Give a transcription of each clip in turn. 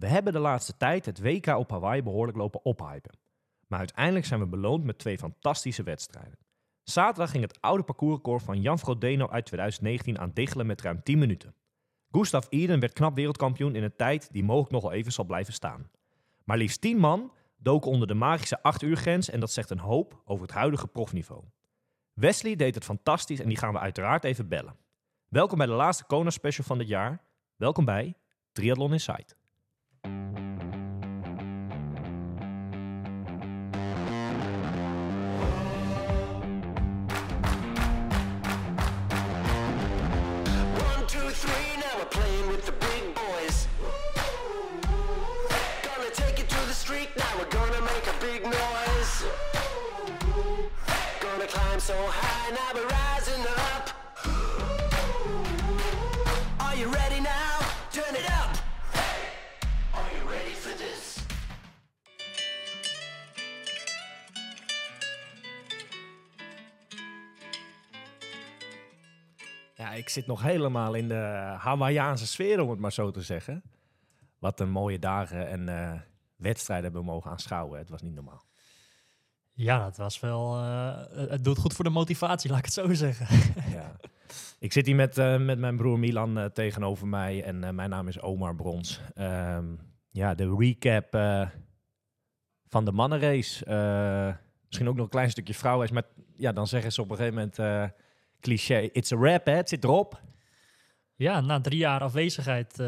We hebben de laatste tijd het WK op Hawaii behoorlijk lopen ophypen. Maar uiteindelijk zijn we beloond met twee fantastische wedstrijden. Zaterdag ging het oude parcoursrecord van Jan Frodeno uit 2019 aan diggelen met ruim 10 minuten. Gustav Iden werd knap wereldkampioen in een tijd die mogelijk nog wel even zal blijven staan. Maar liefst 10 man doken onder de magische 8 uur grens en dat zegt een hoop over het huidige profniveau. Wesley deed het fantastisch en die gaan we uiteraard even bellen. Welkom bij de laatste Kona special van dit jaar. Welkom bij Triathlon Insight. So high, now we're rising up. Are you ready now? Turn it up. Are you ready for this? Ja, ik zit nog helemaal in de Hawaiiaanse sfeer, om het maar zo te zeggen. Wat een mooie dagen en eh, wedstrijden hebben we mogen aanschouwen. Het was niet normaal. Ja, dat was wel. eh, het doet goed voor de motivatie, laat ik het zo zeggen. ja. Ik zit hier met, eh, met mijn broer Milan eh, tegenover mij en mijn naam is Omar Brons. Ehm, ja, de recap van de mannenrace. Misschien ook nog een klein stukje vrouwen. Maar ja, dan zeggen ze op een gegeven moment cliché, it's a rap, hè? het zit erop. Ja, na drie jaar afwezigheid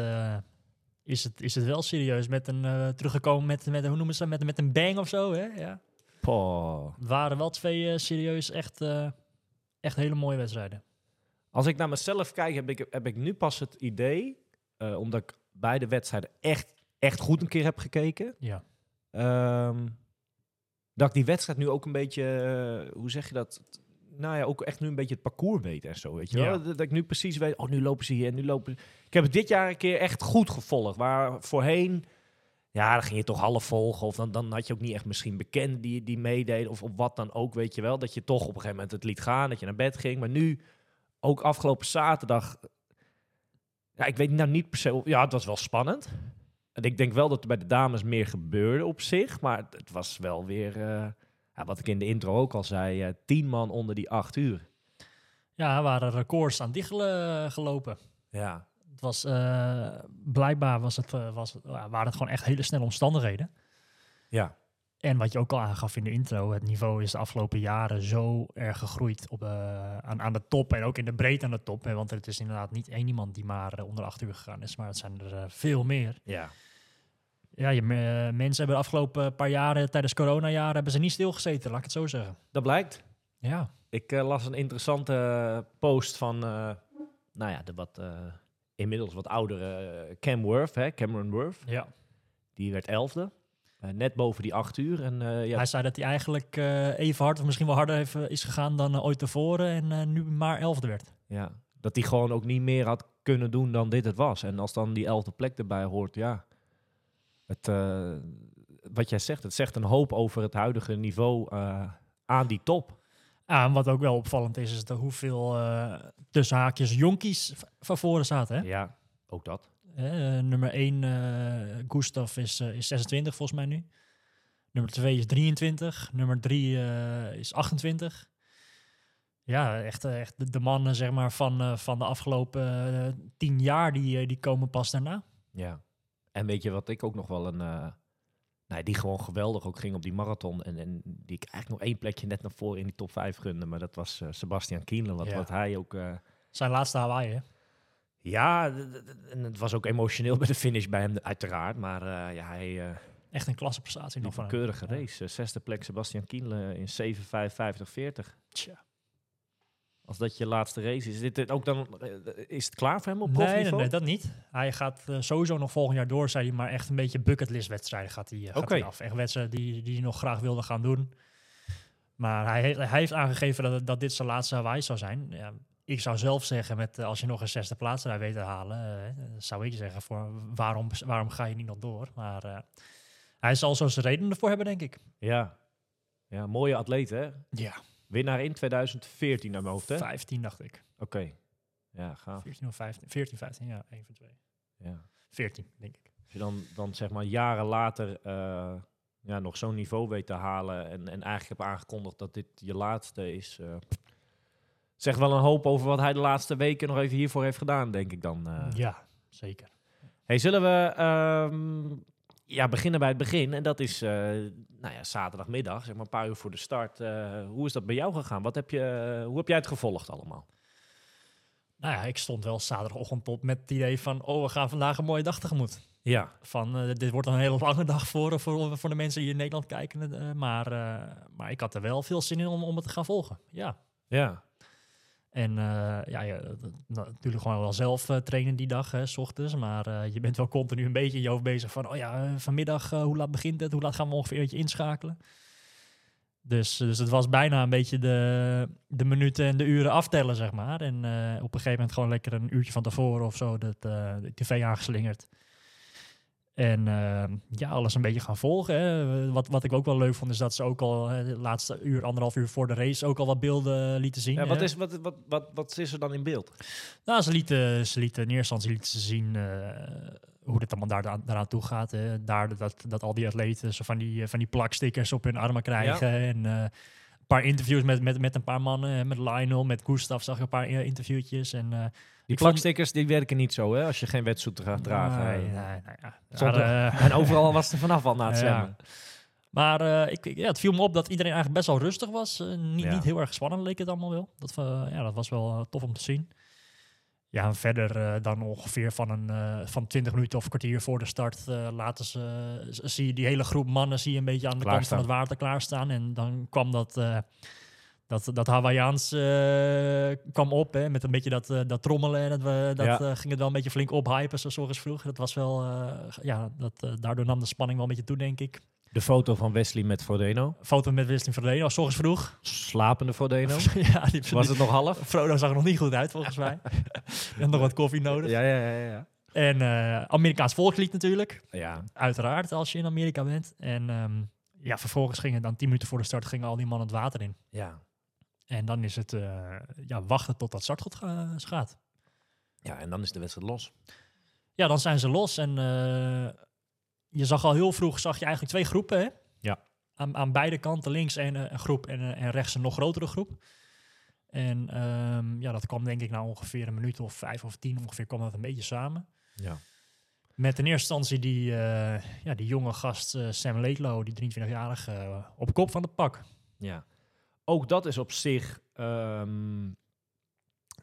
is, het, is het wel serieus met een teruggekomen met, met, hoe noemen ze dat? Met, met een bang of zo. Hè? Ja. Poh. Het waren wel twee eh, serieus echt, eh, echt hele mooie wedstrijden. Als ik naar mezelf kijk, heb ik, heb ik nu pas het idee, eh, omdat ik beide wedstrijden echt, echt goed een keer heb gekeken, Ja. ehm, dat ik die wedstrijd nu ook een beetje, hoe zeg je dat? Nou ja, ook echt nu een beetje het parcours weet en zo, weet je Ja. wel? Dat, dat ik nu precies weet, oh, nu lopen ze hier en nu lopen ze... Ik heb het dit jaar een keer echt goed gevolgd, waar voorheen... Ja, dan ging je toch half volgen. Of dan, dan had je ook niet echt misschien bekend die, die meededen. Of op wat dan ook, weet je wel. Dat je toch op een gegeven moment het liet gaan. Dat je naar bed ging. Maar nu, ook afgelopen zaterdag... Ja, ik weet nou niet per se... Ja, het was wel spannend. En ik denk wel dat er bij de dames meer gebeurde op zich. Maar het, het was wel weer... eh, ja, wat ik in de intro ook al zei. eh, tien man onder die acht uur. Ja, er waren records aan diggelen gelopen. Ja, was, eh, blijkbaar was het, eh, was, waren het gewoon echt hele snelle omstandigheden. ja. En wat je ook al aangaf in de intro, het niveau is de afgelopen jaren zo erg gegroeid op, eh, aan, aan de top en ook in de breedte aan de top. Hè, want het is inderdaad niet één iemand die maar onder acht uur gegaan is, maar het zijn er veel meer. Ja. Ja, je, me- mensen hebben de afgelopen paar jaren, tijdens coronajaren, hebben ze niet stilgezeten, laat ik het zo zeggen. Dat blijkt. Ja, Ik las een interessante post van, nou ja, de wat, inmiddels wat oudere eh, Cam Worth, hè, Cameron Worth. ja. Die werd elfde, eh, net boven die acht uur. En eh, ja, Hij zei dat hij eigenlijk even hard, of misschien wel harder heeft, is gegaan dan ooit tevoren en nu maar elfde werd. ja, dat hij gewoon ook niet meer had kunnen doen dan dit het was. En als dan die elfde plek erbij hoort, ja, het, wat jij zegt, het zegt een hoop over het huidige niveau aan die top. Ah, en wat ook wel opvallend is, is de hoeveel eh tussen haakjes jonkies van voren zaten. Hè? Ja, ook dat. Eh, nummer 1, eh Gustav, is, eh, is 26 volgens mij nu. Nummer 2 is 23. Nummer 3 is 28. Ja, echt, eh, echt de, mannen zeg maar, van, eh, van de afgelopen eh, tien jaar, die, eh, die komen pas daarna. Ja. En weet je wat ik ook nog wel een... nou, die gewoon geweldig ook ging op die marathon. En, en die ik eigenlijk nog één plekje net naar voren in die top 5 gunde. Maar dat was eh, Sebastian Kienle. Wat, Ja. wat hij ook... eh, Zijn laatste Hawaii, hè? ja, en het was ook emotioneel bij de finish bij hem uiteraard. Maar eh, ja, hij... Echt een klasse prestatie nog een keurige race. Zesde plek Sebastian Kienle in 7, 5, 50, 40. Tja. Als dat je laatste race is. Is, dit ook dan, eh, is het klaar voor hem op Nee, nee, profniveau? nee, dat niet. Hij gaat eh, sowieso nog volgend jaar door, zei hij, maar echt een beetje bucketlist wedstrijden gaat hij, eh, gaat hij af. Echt wedstrijden die, die hij nog graag wilde gaan doen. Maar hij, hij heeft aangegeven dat, dat dit zijn laatste Hawaii zou zijn. Ja, ik zou zelf zeggen, met, als je nog een zesde plaats daar weet te halen, zou ik zeggen, voor, waarom, waarom ga je niet nog door? Maar hij zal zo zijn redenen ervoor hebben, denk ik. Ja. ja, mooie atleet hè? Ja, Winnaar in 2014 naar mijn hoofd hè? 15 dacht ik. Oké. Ja, gaaf. 14 of 15. 14, 15, ja, één van twee. Ja. 14, denk ik. je dan, dan zeg maar jaren later eh, ja, nog zo'n niveau weet te halen en, en eigenlijk hebt aangekondigd dat dit je laatste is. eh zegt wel een hoop over wat hij de laatste weken nog even hiervoor heeft gedaan, denk ik dan. eh. Ja, zeker. Hey, zullen we ehm, ja, beginnen bij het begin? En dat is eh, nou ja, zaterdagmiddag, zeg maar een paar uur voor de start. Eh, hoe is dat bij jou gegaan? Wat heb je, hoe heb jij het gevolgd allemaal? Nou ja, ik stond wel zaterdagochtend op met het idee van... oh, we gaan vandaag een mooie dag tegemoet. Ja, Van, eh, dit wordt een hele lange dag voor, voor, voor de mensen die in Nederland kijken. eh, maar, eh, maar ik had er wel veel zin in om, om het te gaan volgen. Ja. ja, En eh, ja, dat- natuurlijk gewoon wel zelf eh, trainen die dag, hè, s ochtends. Maar eh, je bent wel continu een beetje in je hoofd bezig van... oh ja, vanmiddag, hoe laat begint het? Hoe laat gaan we ongeveer een beetje inschakelen? Dus, dus het was bijna een beetje de, de minuten en de uren aftellen, zeg maar. En op een gegeven moment gewoon lekker een uurtje van tevoren of zo dat, de tv aangeslingerd. En eh, ja, alles een beetje gaan volgen. Hè. Wat, wat ik ook wel leuk vond, is dat ze ook al de laatste uur, anderhalf uur voor de race ook al wat beelden lieten zien. ja wat, is, wat, wat, wat, wat is er dan in beeld? Nou, ze lieten, ze lieten in eerste instantie lieten ze zien eh, hoe dit allemaal daar, daaraan toe gaat. Hè. Daar dat, dat al die atleten zo van die, eh, van die plakstickers op hun armen krijgen. En eh, een paar interviews met, met, met een paar mannen. Met Lionel, met Gustav zag ik een paar eh, interviewtjes. En, eh, Die plakstickers die werken niet zo, hè? Als je geen wetsuit gaat dragen. Nee, nee, nee, ja. Maar, eh, En overal was er vanaf al na het zwemmen. Maar eh, ik, ja, het viel me op dat iedereen eigenlijk best wel rustig was. Eh, niet, Ja. niet heel erg spannend leek het allemaal wel. Dat, ja, dat was wel tof om te zien. Ja, en verder dan ongeveer van, een, van 20 minuten of kwartier voor de start laten ze, zie je die hele groep mannen zie je een beetje aan de kant van het water klaarstaan. En dan kwam dat, dat, dat Hawaiiaans eh, kwam op, hè, met een beetje dat, eh, dat trommelen. En dat, we, dat Ja. eh, ging het wel een beetje flink ophypen, zoals zorgens vroeg. Dat was wel, ja, dat, daardoor nam de spanning wel een beetje toe, denk ik De foto van Wesley met Frodeno. foto met Verdelen, als ochtends vroeg. Slapende Frodeno. ja, die, Was het nog half? Frodo zag er nog niet goed uit, volgens mij. Had nog wat koffie nodig. Ja, ja, ja. ja. En Amerikaans volkslied natuurlijk. ja. Uiteraard, als je in Amerika bent. En ehm, ja, vervolgens gingen dan tien minuten voor de start gingen al die mannen het water in. Ja. En dan is het eh, ja, wachten tot dat startgoed ga- gaat. ja, en dan is de wedstrijd los. Ja, dan zijn ze los. En eh, je zag al heel vroeg, zag je eigenlijk twee groepen. Hè? Ja. Aan, aan beide kanten, links een, eh, een groep en, en rechts een nog grotere groep. En ehm, ja, dat kwam denk ik na ongeveer een minuut of vijf of tien ongeveer kwam dat een beetje samen. Ja. Met in eerste instantie die, ja, die jonge gast Sam Laidlow, die 23-jarige, eh, op kop van het pak. Ja. Ook dat is op zich. ehm,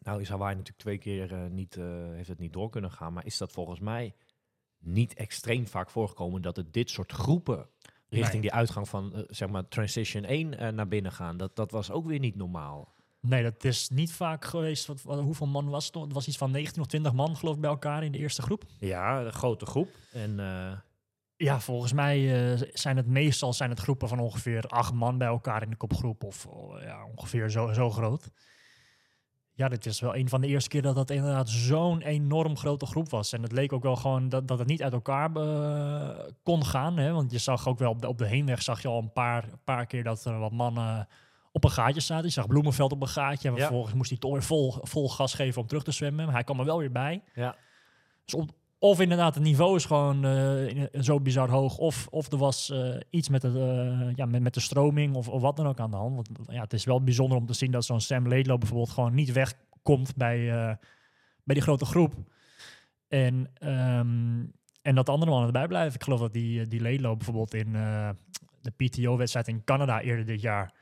nou, is Hawaii natuurlijk twee keer eh, niet, eh, heeft het niet door kunnen gaan. Maar is dat volgens mij niet extreem vaak voorgekomen dat het dit soort groepen richting Nee. die uitgang van eh, zeg maar transition 1 eh, naar binnen gaan? Dat, dat was ook weer niet normaal. Nee, dat is niet vaak geweest. Wat, wat- hoeveel man was het? Het was iets van 19 of 20 man geloof ik bij elkaar in de eerste groep. Ja, een grote groep. En Ja, volgens mij eh, zijn het meestal zijn het groepen van ongeveer acht man bij elkaar in de kopgroep. Of oh, ja, ongeveer zo, zo groot. Ja, dit is wel een van de eerste keer dat dat inderdaad zo'n enorm grote groep was. En het leek ook wel gewoon dat, dat het niet uit elkaar eh, kon gaan. Hè? Want je zag ook wel op de, op de heenweg zag je al een paar, paar keer dat er wat mannen op een gaatje zaten. Je zag Bloemenveld op een gaatje. En Ja. vervolgens moest hij toch weer vol, vol gas geven om terug te zwemmen. Maar hij kwam er wel weer bij. ja. Dus op- of inderdaad, het niveau is gewoon eh, zo bizar hoog. Of, of er was eh, iets met, het, eh, ja, met, met de stroming of, of wat dan ook aan de hand. Want ja, het is wel bijzonder om te zien dat zo'n Sam Laidlow bijvoorbeeld gewoon niet wegkomt bij, bij die grote groep. En, ehm, en dat andere mannen erbij blijven. Ik geloof dat die, die Laidlow bijvoorbeeld in de PTO-wedstrijd in Canada eerder dit jaar...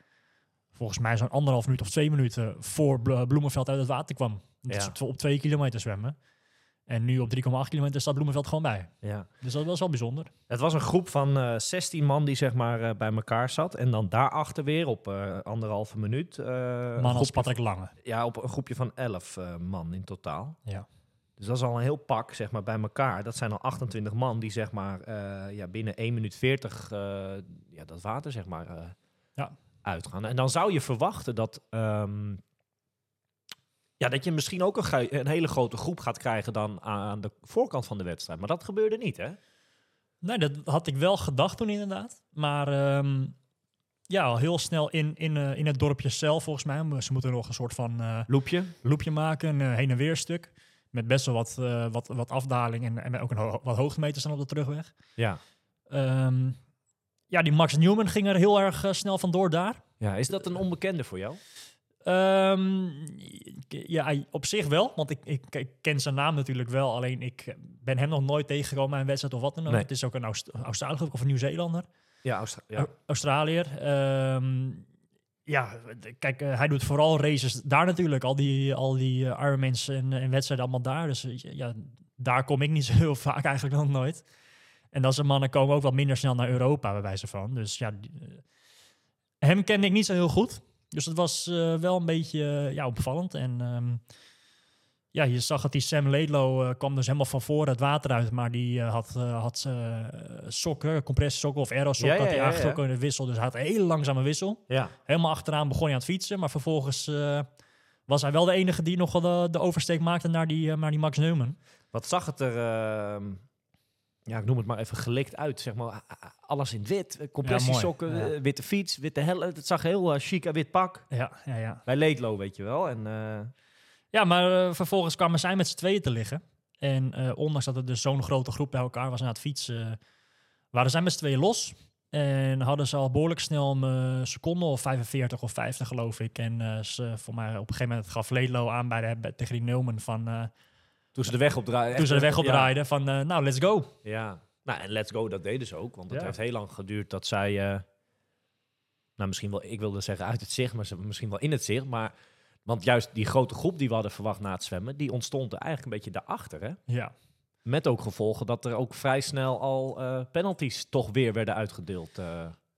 volgens mij zo'n anderhalf minuut of twee minuten voor Blo- Bloemenveld uit het water kwam. Dat is op twee kilometer zwemmen. En nu op 3,8 kilometer staat Bloemenveld gewoon bij. ja. Dus dat was wel bijzonder. Het was een groep van eh 16 man die zeg maar eh, bij elkaar zat. En dan daarachter weer op eh, anderhalve minuut. eh, Man als Patrick Lange. ja, op een groepje van 11 eh, man in totaal. Ja. Dus dat is al een heel pak, zeg maar, bij elkaar. Dat zijn al 28 man die, zeg maar, eh, ja, binnen 1 minuut 40 eh, ja, dat water, zeg maar, eh, Ja. uitgaan. En dan zou je verwachten dat, ehm, ja, dat je misschien ook een, hele grote groep gaat krijgen dan aan de voorkant van de wedstrijd. Maar dat gebeurde niet, hè? Nee, dat had ik wel gedacht toen inderdaad. Maar ehm, ja, al heel snel in, in, eh, in het dorpje zelf volgens mij. Ze moeten nog een soort van eh Loepje. loopje maken, een eh, heen en weer stuk. Met best wel wat, wat, wat afdaling en, en ook een ho- wat hoogtemeters dan op de terugweg. Ja. Ehm, ja, die Max Newman ging er heel erg snel vandoor daar. ja. Is dat een onbekende voor jou? Ehm, ja, op zich wel, want ik, ik, ik ken zijn naam natuurlijk wel. Alleen ik ben hem nog nooit tegengekomen bij een wedstrijd of wat dan ook. Nee. Het is ook een Aust Australiër of een Nieuw-Zeelander. Ja, Austra- ja. Au- Australiër. Ehm, ja, kijk, eh, hij doet vooral races daar natuurlijk. Al die, al die Ironmans en, en wedstrijden allemaal daar. Dus eh, ja, daar kom ik niet zo heel vaak eigenlijk nog nooit. En dat soort mannen komen ook wat minder snel naar Europa, bij wijze van. Dus ja, die, hem kende ik niet zo heel goed. Dus het was eh, wel een beetje eh, ja, opvallend. En ehm, ja, je zag dat die Sam Laidlow eh, kwam dus helemaal van voren het water uit. Maar die had, had sokken, compressiesokken of aerosokken Ja, had hij aangetrokken in de wissel. Dus hij had een hele langzame wissel. ja. Helemaal achteraan begon hij aan het fietsen. Maar vervolgens was hij wel de enige die nog de, de oversteek maakte naar die, naar die Max Neumann. Wat zag het er, ehm, ja, ik noem het maar even gelikt uit, zeg maar. Alles in wit, eh, compressiesokken, Ja, eh, witte fiets, witte helm. Het zag heel eh, chic en wit pak. Ja, ja, ja. Bij Leedlo, weet je wel. En eh, Ja, maar eh, vervolgens kwamen zij met z'n tweeën te liggen. En eh, ondanks dat het dus zo'n grote groep bij elkaar was aan het fietsen, eh, waren zij met z'n tweeën los. En hadden ze al behoorlijk snel een eh, seconde of 45 of 50, geloof ik. En eh, ze, voor mij op een gegeven moment gaf Leedlo aan bij de, tegen die Neumann van... toen ze de weg opdraaiden. toen ze de weg opdraaiden van, eh, nou, let's go. Ja, nou en let's go, dat deden ze ook. Want het heeft heel lang geduurd dat zij, eh, nou misschien wel, ik wilde zeggen uit het zicht, maar ze, misschien wel in het zicht. Maar, want juist die grote groep die we hadden verwacht na het zwemmen, die ontstond er eigenlijk een beetje daarachter. Hè? Ja, Met ook gevolgen dat er ook vrij snel al eh, penalties toch weer werden uitgedeeld.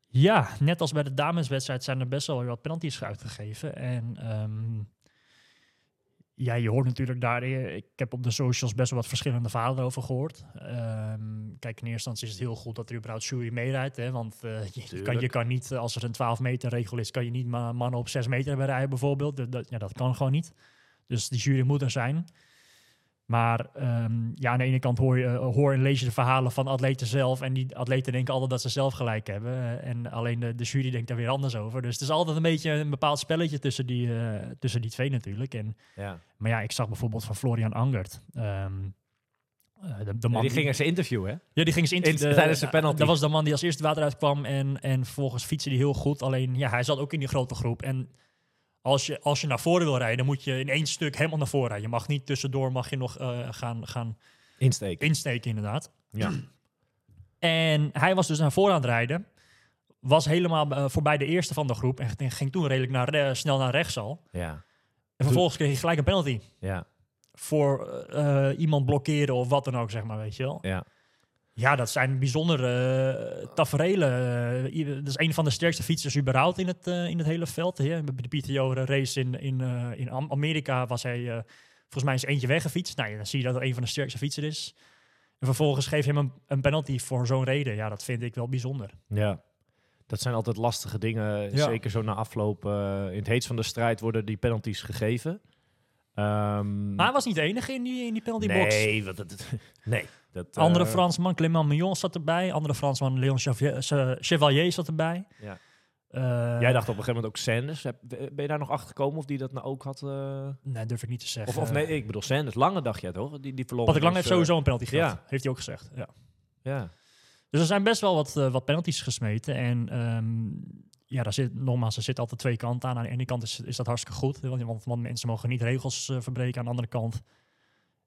Ja, net als bij de dameswedstrijd zijn er best wel weer wat penalties uitgegeven. En ehm, ja, je hoort natuurlijk daar... eh, Ik heb op de socials best wel wat verschillende verhalen over gehoord. Ehm, kijk, in eerste instantie is het heel goed dat er überhaupt jury meerijdt. Hè, want eh, je, kan, je kan niet, eh, als er een 12 meter regel is... kan je niet ma- mannen op 6 meter hebben rijden bijvoorbeeld. Dat, dat- ja, dat kan gewoon niet. Dus die jury moet er zijn. Maar ehm, ja, aan de ene kant hoor, je, eh, hoor en lees je de verhalen van atleten zelf. En die atleten denken altijd dat ze zelf gelijk hebben. eh, en alleen de, de jury denkt daar weer anders over. Dus het is altijd een beetje een bepaald spelletje tussen die, eh, tussen die twee natuurlijk. En, ja. maar ja, ik zag bijvoorbeeld van Florian Angert. ehm, eh, de, de Ja, man die gingen ze interviewen, hè? ja, die ging ze in, in- tijdens de penalty. Dat was de man die als eerste water uitkwam en, en vervolgens fietste die heel goed. Alleen, ja, hij zat ook in die grote groep. En als je, als je naar voren wil rijden, moet je in één stuk helemaal naar voren rijden. Je mag niet tussendoor mag je nog eh, gaan, gaan Insteken. insteken, inderdaad. Ja. En hij was dus naar voren aan het rijden. Was helemaal eh, voorbij de eerste van de groep. En ging- toen redelijk naar, re- snel naar rechts al. Ja. En vervolgens kreeg hij gelijk een penalty. Ja. Voor eh, iemand blokkeren of wat dan ook, zeg maar, weet je wel. Ja. Ja, dat zijn bijzondere uh, taferelen. Eh, dat is een van de sterkste fietsers überhaupt in het, eh, in het hele veld. Hè. Bij de PTO race in, in, eh, in Am- Amerika was hij eh, volgens mij eens eentje weggefietst. Nou ja, dan zie je dat het een van de sterkste fietsers is. En vervolgens geef je hem een, een penalty voor zo'n reden. Ja, dat vind ik wel bijzonder. Ja. Dat zijn altijd lastige dingen. Ja. Zeker zo na afloop. in het heetst van de strijd worden die penalties gegeven. Ehm, Maar hij was niet de enige in die, in die penaltybox. nee, wat, dat, nee. Dat, Andere eh, Fransman, Clément Mignon zat erbij. Andere Fransman, Leon Chevalier zat erbij. Ja. Eh, Jij dacht op een gegeven moment ook Sanders. Ben je daar nog achter gekomen of die dat nou ook had? eh? Nee, durf ik niet te zeggen. Of, of nee, ik bedoel Sanders. Lange dacht jij toch? Die, die verloor. Patrick Lang heeft sowieso een penalty gehad. ja. Heeft hij ook gezegd. Ja. ja. Dus er zijn best wel wat, wat penalties gesmeten. En ehm, ja, daar zit, nogmaals, er zitten altijd twee kanten aan. Aan de ene kant is, is dat hartstikke goed. Want, want, mensen mogen niet regels eh, verbreken. Aan de andere kant,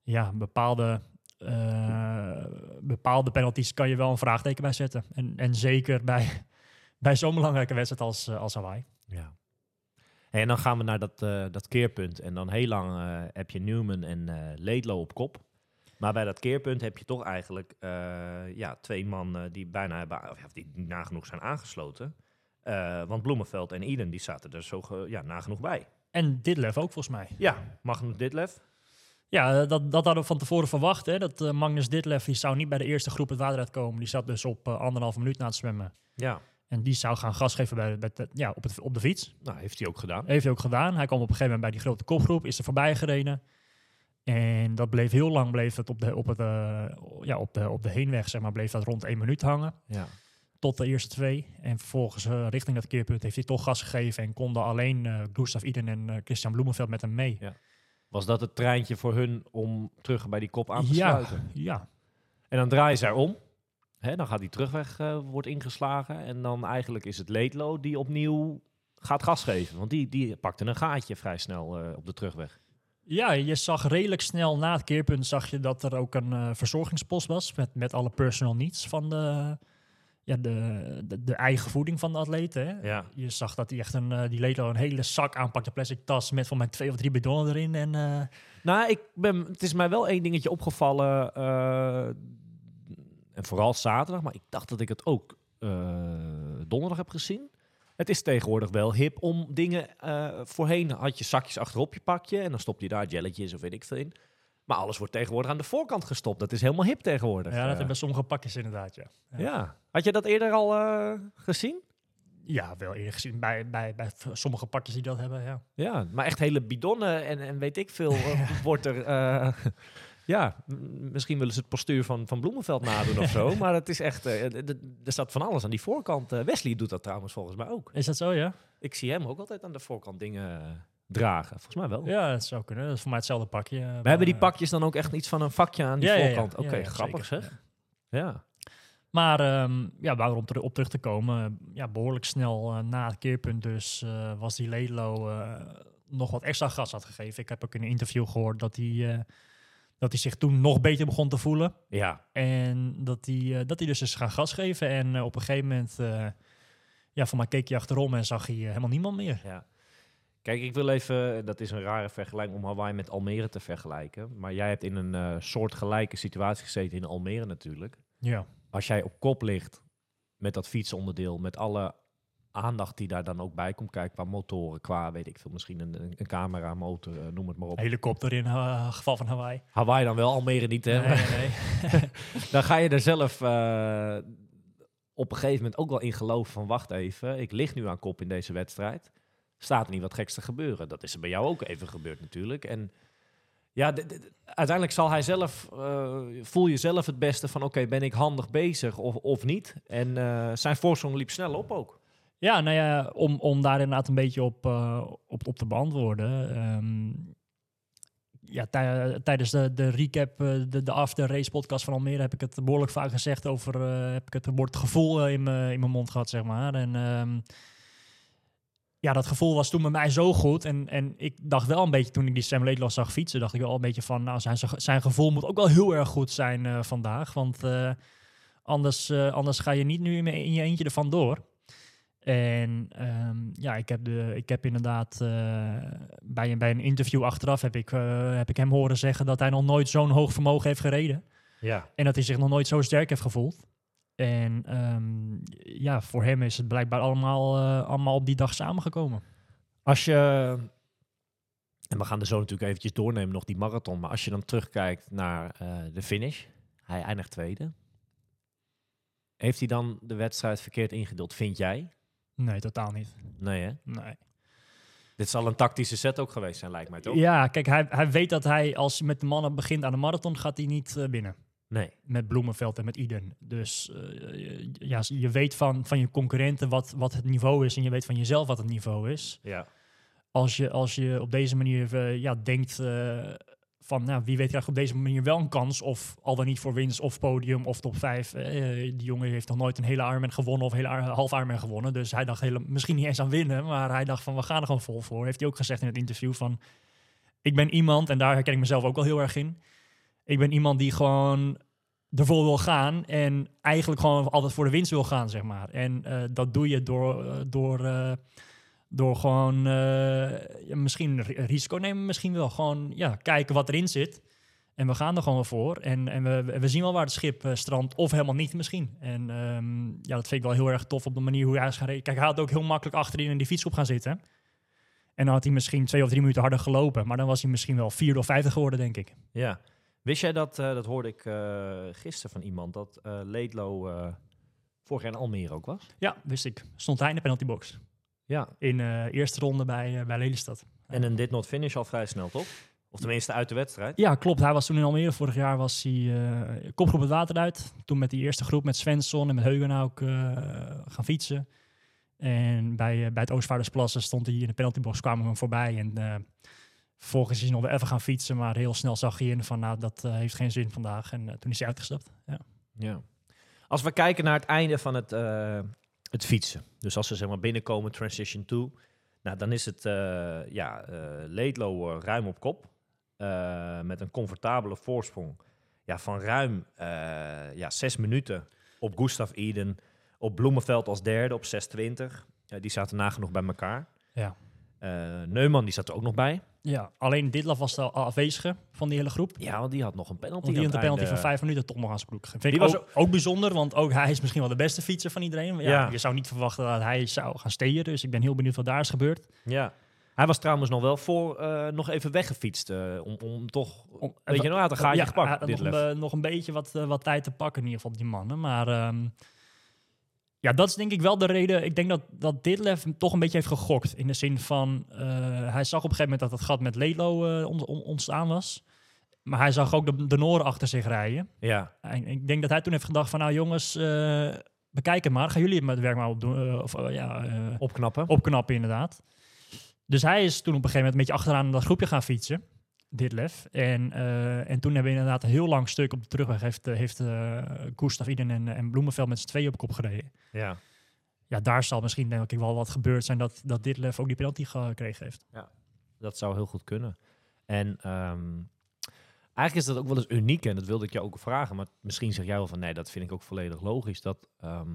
ja, bepaalde, eh, bepaalde penalties kan je wel een vraagteken bij zetten. En, en zeker bij, bij zo'n belangrijke wedstrijd als, eh, als Hawaii. Ja. En dan gaan we naar dat, dat keerpunt. En dan heel lang heb je Newman en Laidlow op kop. Maar bij dat keerpunt heb je toch eigenlijk ja, twee mannen die bijna hebben, of die nagenoeg zijn aangesloten. Eh, want Bloemenveld en Eden die zaten er zo ge- ja, nagenoeg bij. En Ditlev ook volgens mij. Ja, Magnus Ditlev. Ja, eh, dat, dat hadden we van tevoren verwacht. Hè? Dat eh, Magnus Ditlev die zou niet bij de eerste groep het water uitkomen. Die zat dus op eh, anderhalve minuut na het zwemmen. Ja, En die zou gaan gas geven bij, bij de- ja, op, het, op de fiets. nou heeft hij ook gedaan. Heeft hij ook gedaan. Hij kwam op een gegeven moment bij die grote kopgroep, is er voorbij gereden. En dat bleef heel lang, bleef het op de, op het, ja, op de, op de heenweg, zeg maar, bleef dat rond één minuut hangen. Ja. Tot de eerste twee. En vervolgens eh, richting dat keerpunt heeft hij toch gas gegeven. En konden alleen eh Gustav Iden en eh, Christian Bloemenveld met hem mee. Was dat het treintje voor hun om terug bij die kop aan te ja, sluiten? ja, En dan draaien ze erom. Hè, dan gaat die terugweg wordt ingeslagen. En dan eigenlijk is het Leedlo die opnieuw gaat gas geven. Want die, die pakte een gaatje vrij snel op de terugweg. Ja, je zag redelijk snel na het keerpunt zag je dat er ook een verzorgingspost was met, met alle personal needs van de, ja, de, de, de eigen voeding van de atleten. Hè? Ja. Je zag dat hij echt een, eh, die Leedlo een hele zak aanpakte, plastic tas met van mijn twee of drie bidonnen erin. En eh, Nou, ik ben, het is mij wel één dingetje opgevallen. eh, en vooral zaterdag, maar ik dacht dat ik het ook donderdag heb gezien. Het is tegenwoordig wel hip om dingen... voorheen had je zakjes achterop je pakje en dan stop je daar jelletjes of weet ik veel in. Maar alles wordt tegenwoordig aan de voorkant gestopt. Dat is helemaal hip tegenwoordig. ja, dat hebben sommige pakjes inderdaad, ja. ja. Had je dat eerder al eh, gezien? Ja, wel eerder gezien bij, bij, bij sommige pakjes die dat hebben, ja. Ja, maar echt hele bidonnen en, en weet ik veel eh, wordt er... eh, ja, misschien willen ze het postuur van, van Bloemenveld nadoen of zo. Maar het is echt... er staat van alles aan die voorkant. Wesley doet dat trouwens volgens mij ook. Is dat zo, ja? Ik zie hem ook altijd aan de voorkant dingen dragen. Volgens mij wel. Ja, dat zou kunnen. Dat is voor mij hetzelfde pakje. eh, We hebben die pakjes dan ook echt iets van een vakje aan die Ja, ja, ja. voorkant. Oké, Ja, ja, grappig zeker. zeg. Ja. Maar ehm ja, waarom om ter- op terug te komen, ja, behoorlijk snel eh, na het keerpunt dus eh, was die Ledlo eh, nog wat extra gas had gegeven. Ik heb ook in een interview gehoord dat hij, eh, dat hij zich toen nog beter begon te voelen. ja. En dat hij, eh, dat hij dus is gaan gas geven. En eh, op een gegeven moment, eh, ja, voor mij keek hij achterom en zag hij eh, helemaal niemand meer. Ja. Kijk, ik wil even, dat is een rare vergelijking om Hawaii met Almere te vergelijken. Maar jij hebt in een eh soortgelijke situatie gezeten in Almere natuurlijk. Ja. Als jij op kop ligt met dat fietsonderdeel, met alle aandacht die daar dan ook bij komt kijken, qua motoren, qua weet ik veel, misschien een, een, camera, motor, eh, noem het maar op. Helikopter in eh, geval van Hawaii. Hawaii dan wel, Almere niet, hè? Nee, nee, nee. dan ga je er zelf op een gegeven moment ook wel in geloven van, wacht even, ik lig nu aan kop in deze wedstrijd. Staat er niet wat geks te gebeuren? Dat is er bij jou ook even gebeurd natuurlijk. En ja, uiteindelijk zal hij zelf, eh, voel je zelf het beste van, oké, ben ik handig bezig of, of niet? En eh, zijn voorsprong liep snel op ook. Ja, nou ja, om, om daar inderdaad een beetje op, eh, op, op te beantwoorden. ehm, ja, tij- tijdens de, de recap, de, de after race podcast van Almere heb ik het behoorlijk vaak gezegd over, heb ik het woord gevoel in mijn in mijn mond gehad, zeg maar. En ehm, ja, dat gevoel was toen bij mij zo goed. En, en ik dacht wel een beetje, toen ik die Sam Laidlaw zag fietsen, dacht ik wel een beetje van, nou, zijn, zijn gevoel moet ook wel heel erg goed zijn eh, vandaag. Want eh, anders, eh, anders ga je niet nu in in je eentje ervan door. En ehm, ja, ik heb, de, ik heb inderdaad bij, een, bij een interview achteraf heb ik, heb ik hem horen zeggen dat hij nog nooit zo'n hoog vermogen heeft gereden. Ja. En dat hij zich nog nooit zo sterk heeft gevoeld. En ehm, ja, voor hem is het blijkbaar allemaal, eh, allemaal op die dag samengekomen. Als je, en we gaan er zo natuurlijk eventjes doornemen, nog die marathon. Maar als je dan terugkijkt naar eh, de finish, hij eindigt tweede. Heeft hij dan de wedstrijd verkeerd ingedeeld, vind jij? Nee, totaal niet. Nee hè? Nee. Dit zal een tactische set ook geweest zijn, lijkt mij toch? Ja, kijk, hij, hij weet dat hij als hij met de mannen begint aan de marathon, gaat hij niet eh, binnen. Nee. met Bloemenveld en met Iden. Dus eh, ja, je weet van, van je concurrenten wat, wat het niveau is en je weet van jezelf wat het niveau is. Ja. Als je, als je op deze manier eh, ja, denkt eh, van nou, wie weet krijgt op deze manier wel een kans of al dan niet voor winst of podium of top 5. Eh, die jongen heeft nog nooit een hele Ironman gewonnen of een hele half Ironman gewonnen. Dus hij dacht hele, misschien niet eens aan winnen, maar hij dacht van we gaan er gewoon vol voor. Heeft hij ook gezegd in het interview van ik ben iemand en daar herken ik mezelf ook wel heel erg in. Ik ben iemand die gewoon ervoor wil gaan en eigenlijk gewoon altijd voor de winst wil gaan, zeg maar. En eh, dat doe je door, eh, door, eh, door gewoon ja, misschien ri- risico nemen, misschien wel. Gewoon ja, kijken wat erin zit. En we gaan er gewoon voor. En, en we, we zien wel waar het schip strandt, of helemaal niet misschien. En ehm, ja, dat vind ik wel heel erg tof op de manier hoe hij is gaan. Kijk, hij had ook heel makkelijk achterin in die fietsgroep gaan zitten. En dan had hij misschien twee of drie minuten harder gelopen. Maar dan was hij misschien wel vierde of vijfde geworden, denk ik. ja. Wist jij dat, eh, dat hoorde ik uh, gisteren van iemand, dat uh, Leedlo uh, vorig jaar in Almere ook was? Ja, wist ik. Stond hij in de penaltybox. Ja. In de eerste ronde bij, bij Lelystad. En een dit not finish al vrij snel, toch? Of tenminste uit de wedstrijd. Ja, klopt. Hij was toen in Almere. Vorig jaar was hij uh, kopgroep het water uit. Toen met die eerste groep met Svensson en met Heugen ook uh, gaan fietsen. En bij, uh, bij het Oostvaardersplassen stond hij in de penaltybox, kwamen we hem voorbij. En Vervolgens is hij nog even gaan fietsen, maar heel snel zag hij in van nou, dat eh, heeft geen zin vandaag. En eh, toen is hij uitgestapt. Ja. Ja. Als we kijken naar het einde van het, eh, het fietsen. Dus als ze zeg maar binnenkomen, transition 2. Nou, dan is het ja, Leedlo ruim op kop. met een comfortabele voorsprong. Ja, van ruim ja, zes minuten op Gustav Eden. Op Bloemenveld als derde op 6.20. Eh, die zaten nagenoeg bij elkaar. Ja. Neumann die zat er ook nog bij. Ja, alleen Ditlav was de afwezige van die hele groep. Ja, want die had nog een penalty. Want die had de het penalty van vijf minuten toch nog aan zijn broek. Vind Die ik was ook, ook bijzonder, want ook hij is misschien wel de beste fietser van iedereen. Ja, Ja. Je zou niet verwachten dat hij zou gaan steden, dus ik ben heel benieuwd wat daar is gebeurd. Ja. Hij was trouwens nog wel voor eh, nog even weggefietst. eh, om, om toch. Om, Weet je nou, had een gaatje ja, gepakt, dit nog, een, eh, nog een beetje wat, eh, wat tijd te pakken, in ieder geval, die mannen. Maar ehm, ja, dat is denk ik wel de reden. Ik denk dat, dat Ditlev hem toch een beetje heeft gegokt. In de zin van, eh, hij zag op een gegeven moment dat het gat met Lelo eh, on- on- ontstaan was. Maar hij zag ook de, de Noren achter zich rijden. Ja, En ik denk dat hij toen heeft gedacht van, nou jongens, eh bekijk het maar. Gaan jullie het werk maar opdoen? of ja, opknappen. opknappen inderdaad. Dus hij is toen op een gegeven moment een beetje achteraan dat groepje gaan fietsen. Ditlev. En, eh, en toen hebben we inderdaad een heel lang stuk op de terugweg. Heeft, eh, heeft Gustav Iden en, en Bloemenveld met z'n tweeën op kop gereden. Ja. Ja, daar zal misschien denk ik wel wat gebeurd zijn dat, dat Ditlev ook die penalty gekregen heeft. Dat zou heel goed kunnen. En ehm, eigenlijk is dat ook wel eens uniek. En dat wilde ik je ook vragen. Maar misschien zeg jij wel van nee, dat vind ik ook volledig logisch. Dat ehm,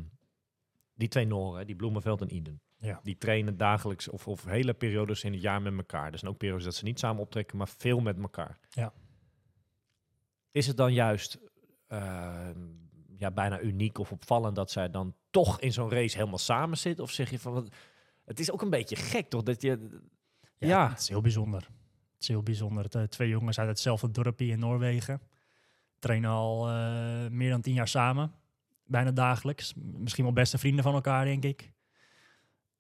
die twee Noren, die Bloemenveld en Iden. Ja. Die trainen dagelijks of, of hele periodes in het jaar met elkaar. Er zijn ook periodes dat ze niet samen optrekken, maar veel met elkaar. Ja. Is het dan juist ehm, ja, bijna uniek of opvallend dat zij dan toch in zo'n race helemaal samen zitten? Of zeg je van, wat- het is ook een beetje gek toch? Dat je, Ja. Het is heel bijzonder. Het is heel bijzonder. Het, eh, twee jongens uit hetzelfde dorpje in Noorwegen. Trainen al eh, meer dan tien jaar samen. Bijna dagelijks. Misschien wel beste vrienden van elkaar, denk ik.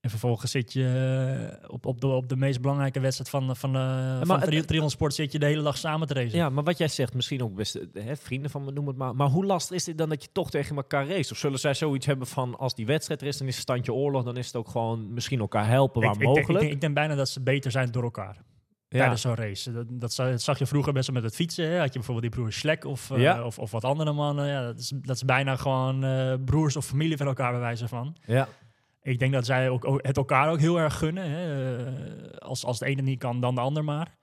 En vervolgens zit je eh, op, op, de, op de meest belangrijke wedstrijd van, van, de van tri Triathlon Sport zit je de hele dag samen te racen. Ja, maar wat jij zegt, misschien ook best eh, hè, vrienden van me, noem het maar. Maar hoe lastig is dit dan dat je toch tegen elkaar race? Of zullen zij zoiets hebben van als die wedstrijd er is, dan is het standje oorlog, dan is het ook gewoon misschien elkaar helpen waar ik, ik, denk- mogelijk. ik, denk, ik denk bijna dat ze beter zijn door elkaar. ja. tijdens zo'n race. Dat, dat, za- dat zag je vroeger best wel met het fietsen. Hè? Had je bijvoorbeeld die broer Schlek of, eh, Ja. of, of wat andere mannen. Ja, dat, is, dat is bijna gewoon broers of familie van elkaar bij wijze van. ja. Ik denk dat zij ook, het elkaar ook heel erg gunnen. Hè? Eh, als, als de ene niet kan, dan de ander maar.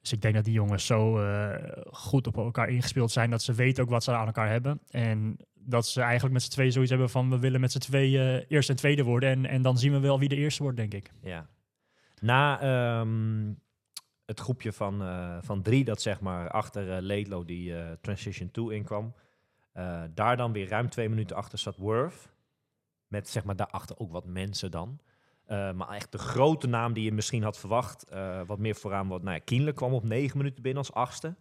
Dus ik denk dat die jongens zo eh, goed op elkaar ingespeeld zijn... dat ze weten ook wat ze aan elkaar hebben. En dat ze eigenlijk met z'n tweeën zoiets hebben van... we willen met z'n tweeën eerste en tweede worden. En, en dan zien we wel wie de eerste wordt, denk ik. Ja. Na ehm, het groepje van, eh, van drie dat zeg maar achter eh Leedlo die eh, Transition 2 inkwam. eh, daar dan weer ruim twee minuten achter zat Worth. Met zeg maar daarachter ook wat mensen dan. Eh, maar echt de grote naam die je misschien had verwacht. eh, wat meer vooraan. Wat, nou ja, Kienle kwam op negen minuten binnen als achtste.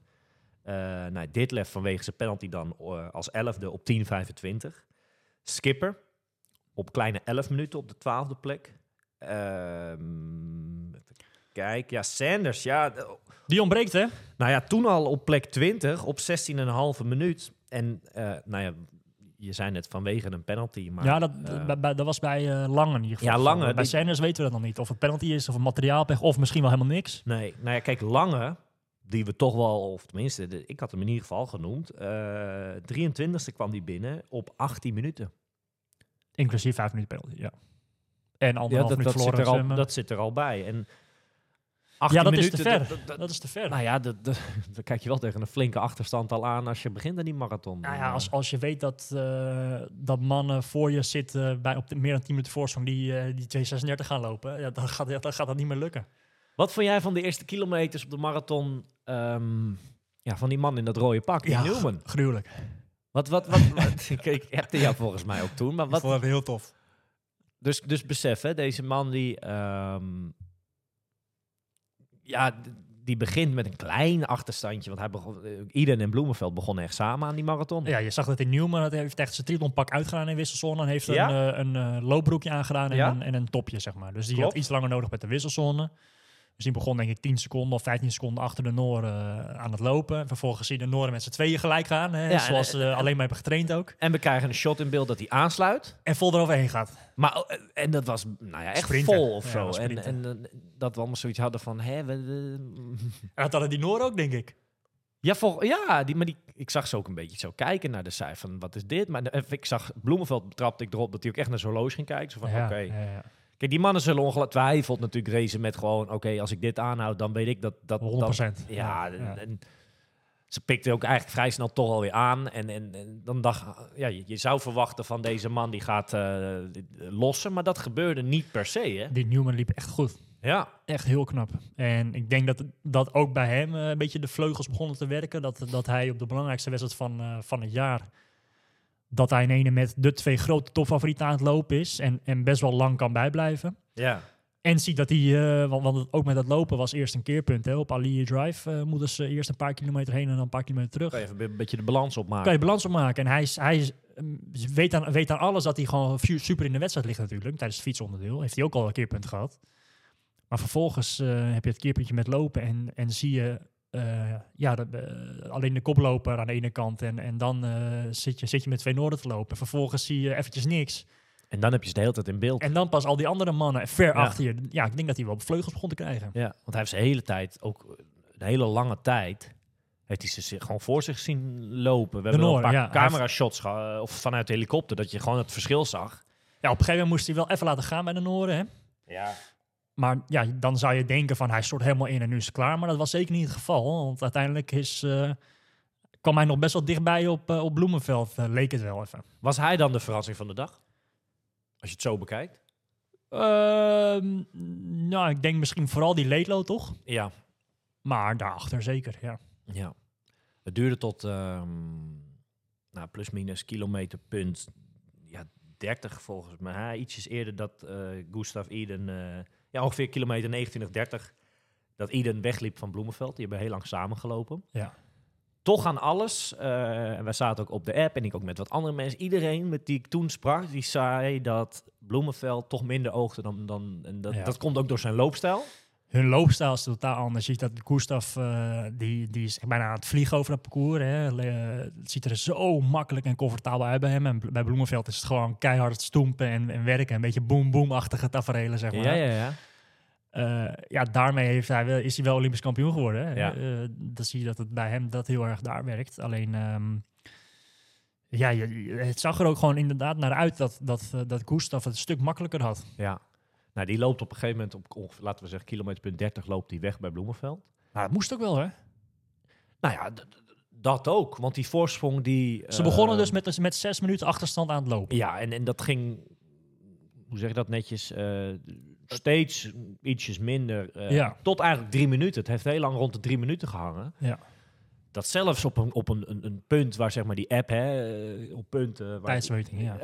Eh nou, Ditlev vanwege zijn penalty dan als elfde op 10.25. Skipper op kleine 11 minuten op de twaalfde plek. Ehm kijken. Ja, Sanders. Ja, Die ontbreekt, hè? nou ja, toen al op plek 20 op 16,5 minuut. En nou ja, je zei net vanwege een penalty. Maar, ja, dat, eh, dat was bij eh Lange in ieder geval. Ja, Lange, Bij Sanders weten we dat nog niet. Of het penalty is, of een materiaalpech, of misschien wel helemaal niks. Nee, nou ja, kijk, Lange, die we toch wel, of tenminste, de- ik had hem in ieder geval genoemd. eh 23e kwam die binnen op 18 minuten. Inclusief vijf minuten penalty, ja. En Ja, anderhalf dat, minuut dat, zit verloren. er al, dat zit er al bij. En eh, 18 ja, dat is te ver. dat- dat- Dat, dat- is te ver. nou ja, dat, dat, dan kijk je wel tegen een flinke achterstand al aan als je begint aan die marathon. Nou ja, eh, als, als je weet dat, eh, dat mannen voor je zitten bij op de, meer dan 10 minuten voorsprong die, eh, die 236 gaan lopen, ja, dan, gaat, dan gaat dat niet meer lukken. Wat vond jij van de eerste kilometers op de marathon? ehm, ja, van die man in dat rode pak, Ja, Newman. Gruwelijk. Wat, wat, wat, wat- ik, ik heb jou volgens mij ook toen. Maar wat, het heel tof. dus, dus besef, hè, deze man die... ehm, ja, die begint met een klein achterstandje. Want hij begon, eh, Iden en Bloemenveld begonnen echt samen aan die marathon. Ja, je zag dat in Newman, dat heeft echt zijn triathlonpak uitgedaan in wisselsone en heeft Ja? een, eh, een eh, loopbroekje aangedaan en, Ja? een, en een topje, zeg maar. Dus die Klopt. had iets langer nodig met de wisselzone. Dus die begon denk ik 10 seconden of 15 seconden achter de Noren eh, aan het lopen. Vervolgens zie je de Noren met z'n tweeën gelijk gaan. Hè, Ja, zoals ze alleen maar hebben getraind ook. En we krijgen een shot in beeld dat hij aansluit. En vol eroverheen gaat. Maar, eh, en dat was nou ja, echt Sprinten. vol of zo. En, en eh, dat we allemaal zoiets hadden van... Hè, we, we- En dat hadden die Noren ook, denk ik. Ja, vol, ja die, maar die, ik zag ze ook een beetje zo kijken naar de cijfer van wat is dit? Maar ik zag Bloemenveld betrapte ik erop dat hij ook echt naar zijn horloge ging kijken. Zo van, ja, oké. ja, ja. Kijk, die mannen zullen ongetwijfeld natuurlijk racen met gewoon... Oké, als ik dit aanhoud, dan weet ik dat... dat 100 dat procent. ja, en, ze pikte ook eigenlijk vrij snel toch alweer aan. En, en, en dan dacht ja, je, je zou verwachten van deze man die gaat eh, lossen. Maar dat gebeurde niet per se, hè? Die Newman liep echt goed. Ja, Echt heel knap. En ik denk dat, dat ook bij hem eh, een beetje de vleugels begonnen te werken. Dat, dat hij op de belangrijkste wedstrijd van, eh, van het jaar... dat hij in ene met de twee grote topfavorieten aan het lopen is. En, en best wel lang kan bijblijven. ja. En ziet dat hij, eh, want, want het- ook met dat lopen was eerst een keerpunt. Hè. Op Ali Drive eh, moeten ze eerst een paar kilometer heen en dan een paar kilometer terug. Kan je even een beetje de balans opmaken. kan je balans opmaken. En hij, is, hij is, mm, weet, aan, weet aan alles dat hij gewoon super in de wedstrijd ligt natuurlijk. Tijdens het fietsonderdeel heeft hij ook al een keerpunt gehad. Maar vervolgens eh, heb je het keerpuntje met lopen en, en zie je eh, ja, de, eh, alleen de koploper aan de ene kant. En, en dan eh, zit, je, zit je met twee Noorden te lopen. Vervolgens zie je eventjes niks. En dan heb je ze de hele tijd in beeld. En dan pas al die andere mannen ver Ja. achter je. Ja, ik denk dat hij wel vleugels begon te krijgen. Ja, want hij heeft zijn hele tijd, ook een hele lange tijd, heeft hij ze zich gewoon voor zich zien lopen. We hebben een paar ja, camera-shots of vanuit de helikopter, dat je gewoon het verschil zag. Ja, op een gegeven moment moest hij wel even laten gaan bij de Noorden. Hè? Ja. Maar ja, dan zou je denken van hij stort helemaal in en nu is het klaar. Maar dat was zeker niet het geval. Want uiteindelijk is, eh, kwam hij nog best wel dichtbij op, eh, op Bloemenveld. eh, leek het wel even. Was hij dan de verrassing van de dag? Als je het zo bekijkt. Ehm, nou, ik denk misschien vooral die Leedlo toch? Ja. Maar daarachter zeker, ja. ja. Het duurde tot ehm nou, plus minus kilometerpunt ja, 30 volgens mij. Ietsjes eerder dat Gustav Eden, ja ongeveer kilometer 29, 30, dat Eden wegliep van Bloemenveld. Die hebben heel lang samengelopen. Ja. toch aan alles. eh, en wij zaten ook op de app en ik ook met wat andere mensen. Iedereen met die ik toen sprak, die zei dat Bloemenveld toch minder oogde dan... dan en dat, Ja. dat komt ook door zijn loopstijl. Hun loopstijl is totaal anders. Je ziet dat Gustav, eh, die, die is bijna aan het vliegen over het parcours. Hè. Le- het ziet er zo makkelijk en comfortabel uit bij hem. En bij Bloemenveld is het gewoon keihard stoempen en, en werken. Een beetje boom-boom-achtige tafereelen, zeg maar. Ja, ja, ja. Eh, ja, daarmee heeft hij wel, is hij wel Olympisch kampioen geworden. Hè? Ja. Eh, dan zie je dat het bij hem dat heel erg daar werkt. Alleen, ehm, ja, je- het zag er ook gewoon inderdaad naar uit dat, dat, eh, dat Gustav het een stuk makkelijker had. ja. Nou, die loopt op een gegeven moment op, ongeveer, laten we zeggen, kilometerpunt 30 loopt hij weg bij Bloemenveld. Maar het moest ook wel, hè? Nou ja, dat ook. Want die voorsprong die... Ze begonnen eh, dus met, met zes minuten achterstand aan het lopen. Ja, en, en dat ging, hoe zeg je dat netjes, eh, steeds ietsjes minder. eh, Ja. Tot eigenlijk drie minuten. Het heeft heel lang rond de drie minuten gehangen. Ja. Dat zelfs op een, op een, een, een punt waar zeg maar die app, hè, eh, op punten, waar, ja.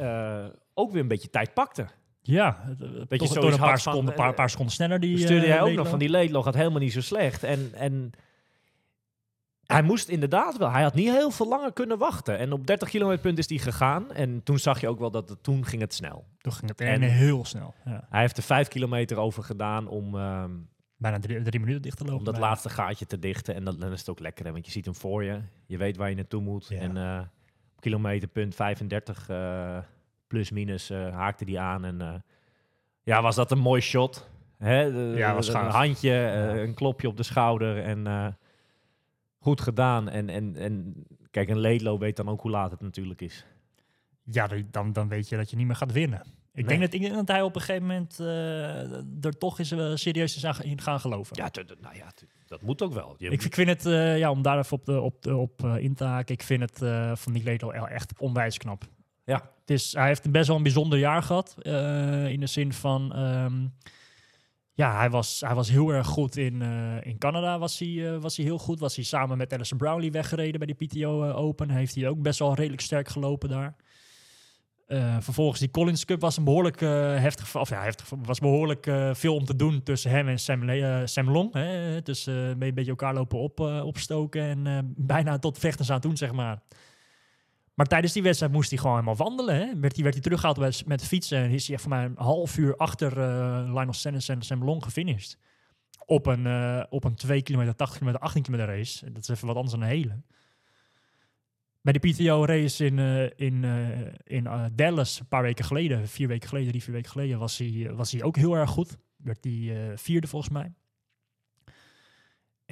eh, ook weer een beetje tijd pakte. Ja, het- het- je toch zoiets door een paar van, seconden, eh, paar, paar seconden sneller. Die, Die stuurde eh, jij ook nog van die Leedlo gaat helemaal niet zo slecht. En, en hij moest inderdaad wel. Hij had niet heel veel langer kunnen wachten. En op 30 kilometer punt is hij gegaan. En toen zag je ook wel dat het, toen ging het snel. Toen ging het En- heel snel. Ja. Hij heeft er vijf kilometer over gedaan om, ehm, Bijna drie, drie minuten dicht te lopen. om dat bijna. laatste gaatje te dichten. En dat, dan is het ook lekker, hè, want je ziet hem voor je. Je weet waar je naartoe moet. Ja. En eh, op kilometerpunt 35 eh, plus minus eh, haakte die aan. En eh, ja, was dat een mooi shot. Hè? De- Ja, was een gaaf. handje, eh, Ja. een klopje op de schouder. En goed gedaan. En, en, en kijk, een Leedlo weet dan ook hoe laat het natuurlijk is. Ja, dan, dan weet je dat je niet meer gaat winnen. Ik, Nee. denk, dat, ik denk dat hij op een gegeven moment er toch eens eh, serieus in gaan geloven. Ja, nou ja, dat moet ook wel. Je, Ik, vind het, ja, om daar even op, de, op, de, op in te haken, ik vind het van die Leto echt onwijs knap. Ja, Het is, hij heeft best wel een bijzonder jaar gehad. eh, in de zin van, ehm, ja, hij was, hij was heel erg goed in, eh, in Canada. Was hij, eh, was hij heel goed. Was hij samen met Alison Brownlee weggereden bij die PTO Open. Heeft hij ook best wel redelijk sterk gelopen daar. Vervolgens die Collins Cup was een behoorlijk eh, heftig, of ja, heftig, was behoorlijk eh, veel om te doen tussen hem en Sam, Sam Long. Hè? Dus een beetje elkaar lopen op, opstoken en bijna tot vechters aan doen, zeg maar. Maar tijdens die wedstrijd moest hij gewoon helemaal wandelen. Hè? Werd, hij, werd hij teruggehaald met, met fietsen en is hij voor mij een half uur achter eh Lionel Sanders en Sam Long gefinished. op een, eh, op een 2 kilometer, 80 kilometer, 18 kilometer race. Dat is even wat anders dan een hele. Bij de PTO race in, eh, in, in Dallas een paar weken geleden, vier weken geleden, drie, vier weken geleden, was hij, was hij ook heel erg goed. Werd hij vierde volgens mij.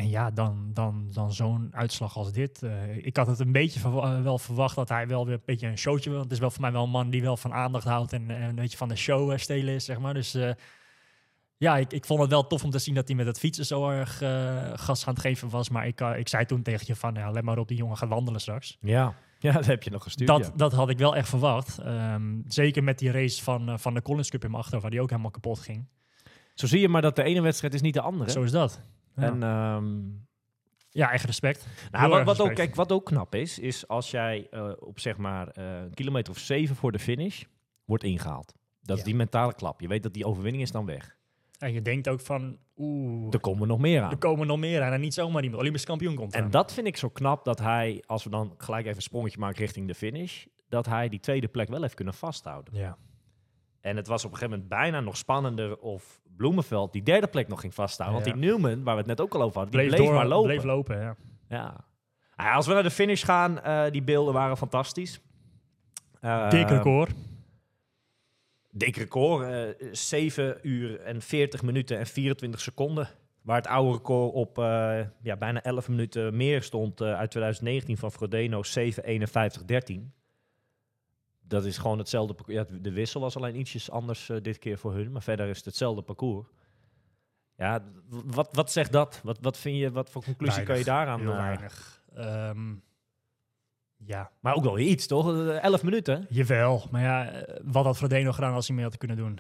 En ja, dan, dan, dan zo'n uitslag als dit. Eh, ik had het een beetje eh, wel verwacht dat hij wel weer een beetje een showtje wil. Want het is wel voor mij wel een man die wel van aandacht houdt en, en een beetje van de show eh, stelen is, zeg maar. Dus ja, ik, ik vond het wel tof om te zien dat hij met het fietsen zo erg gas aan het geven was. Maar ik, ik zei toen tegen je van, ja, let maar op, die jongen gaat wandelen straks. Ja, ja dat heb je nog gestuurd. Dat, ja. dat had ik wel echt verwacht. Ehm, zeker met die race van, van de Collins Cup in mijn achterhoofd, waar die ook helemaal kapot ging. Zo zie je maar dat de ene wedstrijd is niet de andere. Zo is dat. Ja, En ehm, ja echt respect. Nou, wat, wat, ook, kijk, wat ook knap is, is als jij eh, op zeg maar eh, een kilometer of zeven voor de finish wordt ingehaald. Dat is die mentale klap. Je weet dat die overwinning is dan weg. En je denkt ook van, oeh, Er komen nog meer aan. er komen nog meer aan. En niet zomaar iemand Olympisch kampioen komt En aan. dat vind ik zo knap dat hij, als we dan gelijk even een sprongetje maken richting de finish, dat hij die tweede plek wel heeft kunnen vasthouden. Ja. En het was op een gegeven moment bijna nog spannender of Bloemenveld die derde plek nog ging vasthouden. Ja. Want die Newman, waar we het net ook al over hadden, die Bleef, bleef, door, maar lopen. bleef lopen, ja. Ja. Nou ja, als we naar de finish gaan, eh, die beelden waren fantastisch. Eh, Dik record. Dik record. eh 7 uur en 40 minuten en 24 seconden. Waar het oude record op eh, ja, bijna 11 minuten meer stond eh, uit 2019 van Frodeno 7.51.13. Dat is gewoon hetzelfde parcours. Ja, de wissel was alleen ietsjes anders eh, dit keer voor hun. Maar verder is het hetzelfde parcours. Ja, wat, wat zegt dat? Wat, wat vind je, wat voor conclusie kan je daaraan? Heel eh, weinig. Ehm, ja, Maar ook wel iets, toch? 11 minuten. jawel. Maar ja, eh, wat had Frodeno gedaan als hij mee had kunnen doen?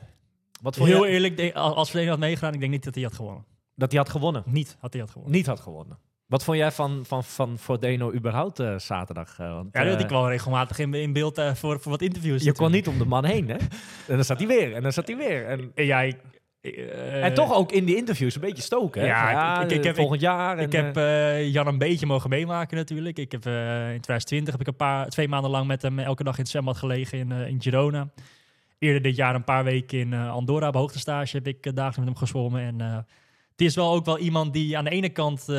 Wat vond Heel je eerlijk, als Frodeno had meegedaan, ik denk niet dat hij had gewonnen. dat hij had gewonnen? Niet had hij had gewonnen. Niet had gewonnen. Wat vond jij van, van, van Frodeno überhaupt eh, zaterdag? eh, want, Ja, die eh, ik wel regelmatig in, in beeld voor, voor wat interviews. je kon natuurlijk. niet om de man heen, hè? En dan zat hij weer, en dan zat hij weer. En, Ja, ik, eh, en toch ook in die interviews een beetje stoken, hè? Ja, Van, ik- ik- ik heb- volgend jaar. En, Ik heb Jan een beetje mogen meemaken natuurlijk. Ik heb, in 2020 heb ik een paar, twee maanden lang met hem elke dag in het zwembad gelegen in, in Girona. Eerder dit jaar een paar weken in Andorra op hoogtestage heb ik dagelijks met hem gezwommen. En het is wel ook wel iemand die aan de ene kant eh,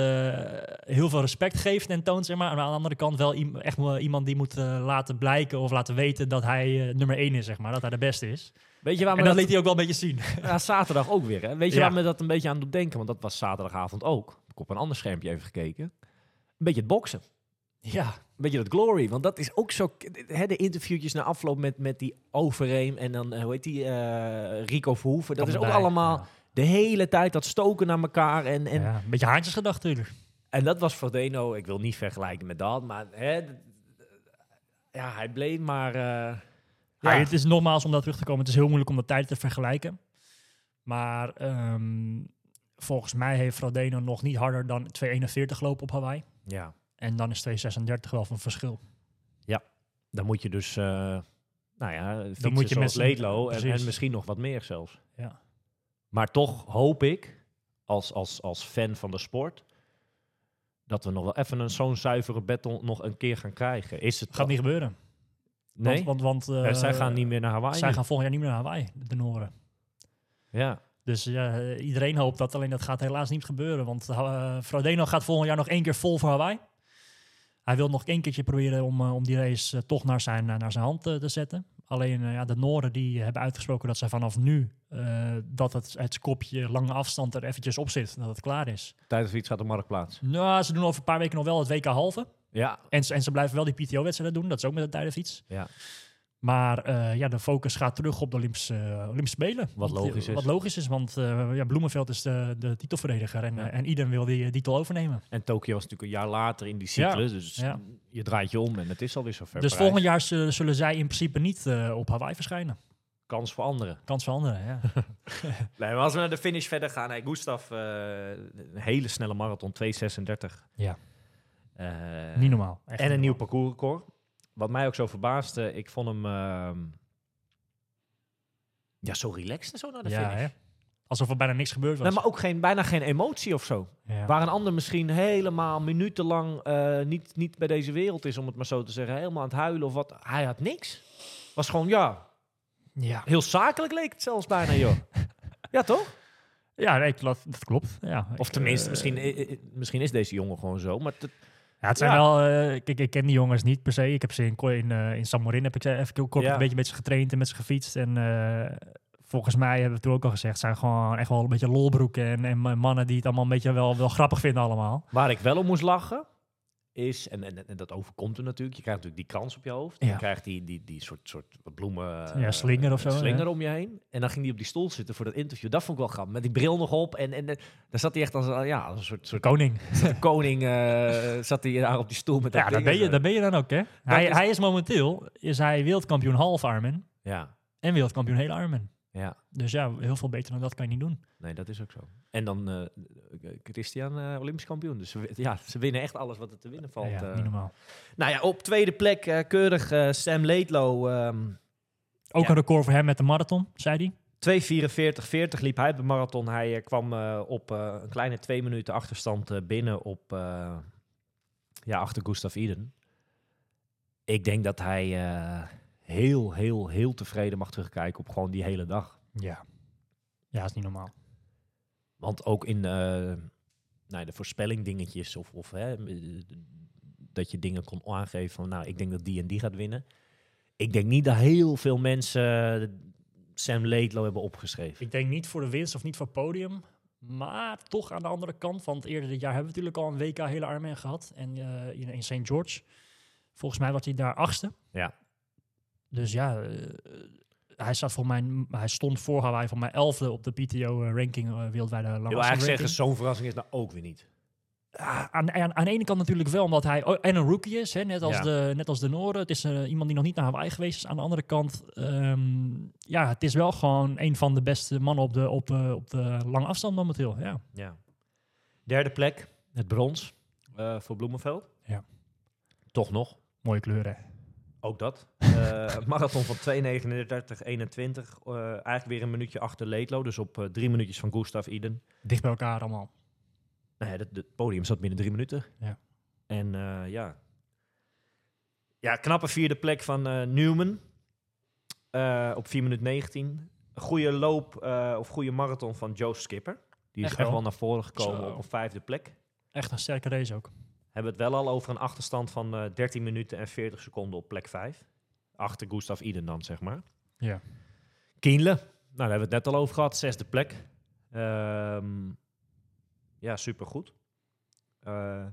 heel veel respect geeft en toont, zeg maar. En aan de andere kant wel echt iemand die moet eh, laten blijken of laten weten dat hij eh, nummer één is, zeg maar. Dat hij de beste is. weet je waar En dat dat, liet hij ook wel een beetje zien. ja, zaterdag ook weer, hè? Weet je Ja. waar me dat een beetje aan doet denken? Want dat was zaterdagavond ook. Ik heb op een ander schermpje even gekeken. Een beetje het boksen. ja, Een beetje dat glory, want dat is ook zo... Hè, de interviewtjes na afloop met, met die Overeem en dan, hoe heet die, Rico Verhoeven. Dat is ook allemaal Ja. De hele tijd dat stoken naar elkaar. En, en, Ja, een beetje haantjesgedacht natuurlijk. en dat was Frodeno, ik wil niet vergelijken met dat, maar hè, ja, hij bleef maar... eh, Ja, ja. het is nogmaals om daar terug te komen. Het is heel moeilijk om de tijden te vergelijken. Maar ehm, volgens mij heeft Frodeno nog niet harder dan 2,41 gelopen op Hawaii. ja, En dan is 2,36 wel van verschil. dan moet je dus, eh nou ja, fietsen moet je met Leedlo en, en misschien nog wat meer zelfs. Ja. Maar toch hoop ik, als, als, als fan van de sport, dat we nog wel even een zo'n zuivere battle nog een keer gaan krijgen. Is het Gaat niet gebeuren. Nee? Want, want, want, Ja, eh, zij gaan niet meer naar Hawaii. Zij gaan volgend jaar niet meer naar Hawaii, de Noren. Ja. Dus ja, eh, iedereen hoopt dat, alleen dat gaat helaas niet gebeuren. Want eh Frodeno gaat volgend jaar nog één keer vol voor Hawaii. Hij wil nog één keertje proberen om, om die race toch naar zijn, naar zijn hand te zetten. Alleen eh, ja, de Noren die hebben uitgesproken dat zij vanaf nu eh, dat het, het kopje lange afstand er eventjes op zit. Dat het klaar is. Tijdens iets gaat de marktplaats. Nou, ze doen over een paar weken nog wel het WK halve. Ja. En, ze- en ze blijven wel die PTO-wedstrijden doen. Dat is ook met de tijdenfiets. ja. Maar eh, ja, de focus gaat terug op de Olympische, eh, Olympische Spelen. Wat logisch eh, is. Wat logisch is, want ja, Bloemenveld is de, de titelverdediger. En, Ja. en iedereen wil die titel overnemen. En Tokio was natuurlijk een jaar later in die cyclus. dus ja. je draait je om en het is alweer zover. dus volgend jaar zullen, zij in principe niet op Hawaii verschijnen. Kans voor anderen. Kans veranderen, ja. Nee, maar als we naar de finish verder gaan. Hey, Gustav, een hele snelle marathon, 2.36. ja. Niet normaal. Echt En een niet nieuw normaal. parcoursrecord. Wat mij ook zo verbaasde, ik vond hem ehm, ja, zo relaxed en zo naar de Ja, finish. hè? Alsof er bijna niks gebeurd was. Nee, maar ook geen, bijna geen emotie of zo. ja. Waar een ander misschien helemaal minutenlang eh, niet, niet bij deze wereld is, om het maar zo te zeggen. Helemaal aan het huilen of wat. Hij had niks. Was gewoon, ja, ja. heel zakelijk leek het zelfs bijna, joh. ja, toch? Ja, nee, dat, dat klopt. Ja, Of Ik, tenminste, eh, misschien, i- misschien is deze jongen gewoon zo. Maar het- Ja, het zijn Ja. wel... eh, kijk, ik ken die jongens niet per se. Ik heb ze in, in, eh, in San Morin heb ik ze even kort Ja. een beetje met ze getraind en met ze gefietst. En eh, volgens mij hebben we toen ook al gezegd, zijn gewoon echt wel een beetje lolbroeken en, en mannen die het allemaal een beetje wel, wel grappig vinden allemaal. waar ik wel om moest lachen, is, en, en, en dat overkomt er natuurlijk, je krijgt natuurlijk die krans op je hoofd. Ja. Je krijgt die, die, die soort, soort bloemen... Ja, eh, slinger of zo, Slinger om je heen. En dan ging hij op die stoel zitten voor dat interview. Dat vond ik wel grappig. Met die bril nog op. En, en daar zat hij echt als, een- ja, als een soort, soort Koning. koning. eh, zat hij daar op die stoel met dat Ja, daar ben, en je, daar ben je dan ook, hè? Hij, is- hij is momenteel is hij wereldkampioen half Ironman Ja, en wereldkampioen hele Ironman. Ja. Dus ja, heel veel beter dan dat kan je niet doen. Nee, dat is ook zo. En dan eh, Christian, eh, Olympisch kampioen. Dus ze, ja, ze winnen echt alles wat er te winnen valt. ja, eh. niet normaal. Nou ja, op tweede plek keurig Sam Laidlow. ehm Ook Ja. een record voor hem met de marathon, zei hij. 2.44.40 liep hij op de marathon. Hij kwam op een kleine twee minuten achterstand binnen op, ja, achter Gustav Iden. Ik denk dat hij heel, heel, heel tevreden mag terugkijken op gewoon die hele dag. Ja. Ja, is niet normaal. Want ook in eh, nou, de voorspelling dingetjes of, of hè, eh, dat je dingen kon aangeven van nou, ik denk dat die en die gaat winnen. Ik denk niet dat heel veel mensen Sam Laidlow hebben opgeschreven. Ik denk niet voor de winst of niet voor het podium. Maar toch aan de andere kant, want eerder dit jaar hebben we natuurlijk al een WK hele Ironman gehad. En eh, in, in St. George. Volgens mij was hij daar achtste. Ja. Dus ja, eh, hij, staat voor mij, hij stond voor Hawaii voor mij elfde op de PTO-ranking, eh wereldwijde lange Ik wil eigenlijk zeggen, zo'n verrassing is nou ook weer niet. Ah, aan, aan, aan de ene kant natuurlijk wel, omdat hij oh, en een rookie is, hè, net, als Ja. de, net als de Noorden. Het is eh, iemand die nog niet naar Hawaii geweest is. Aan de andere kant, ehm, ja, het is wel gewoon een van de beste mannen op de, op, eh, op de lange afstand momenteel. Ja. Ja. Derde plek, het brons eh, voor Bloemenveld. Ja. Toch nog. Mooie kleuren. Ook dat. Eh, marathon van 2.39.21. eh eigenlijk weer een minuutje achter Leedlo. Dus op eh, drie minuutjes van Gustav Iden. Dicht bij elkaar allemaal. Ja, het, podium zat binnen drie minuten. Ja. En ja. Ja, knappe vierde plek van Newman. Op 4 minuten 19. Een goede loop of of goede marathon van Joe Skipper. Die is Echt echt wel. wel naar voren gekomen Zo. op een vijfde plek. Echt een sterke race ook. Hebben we het wel al over een achterstand van eh 13 minuten en 40 seconden op plek 5. Achter Gustav Iden dan, zeg maar. Ja. Kienle, nou daar hebben we het net al over gehad, zesde plek. Ehm, ja, supergoed. Eh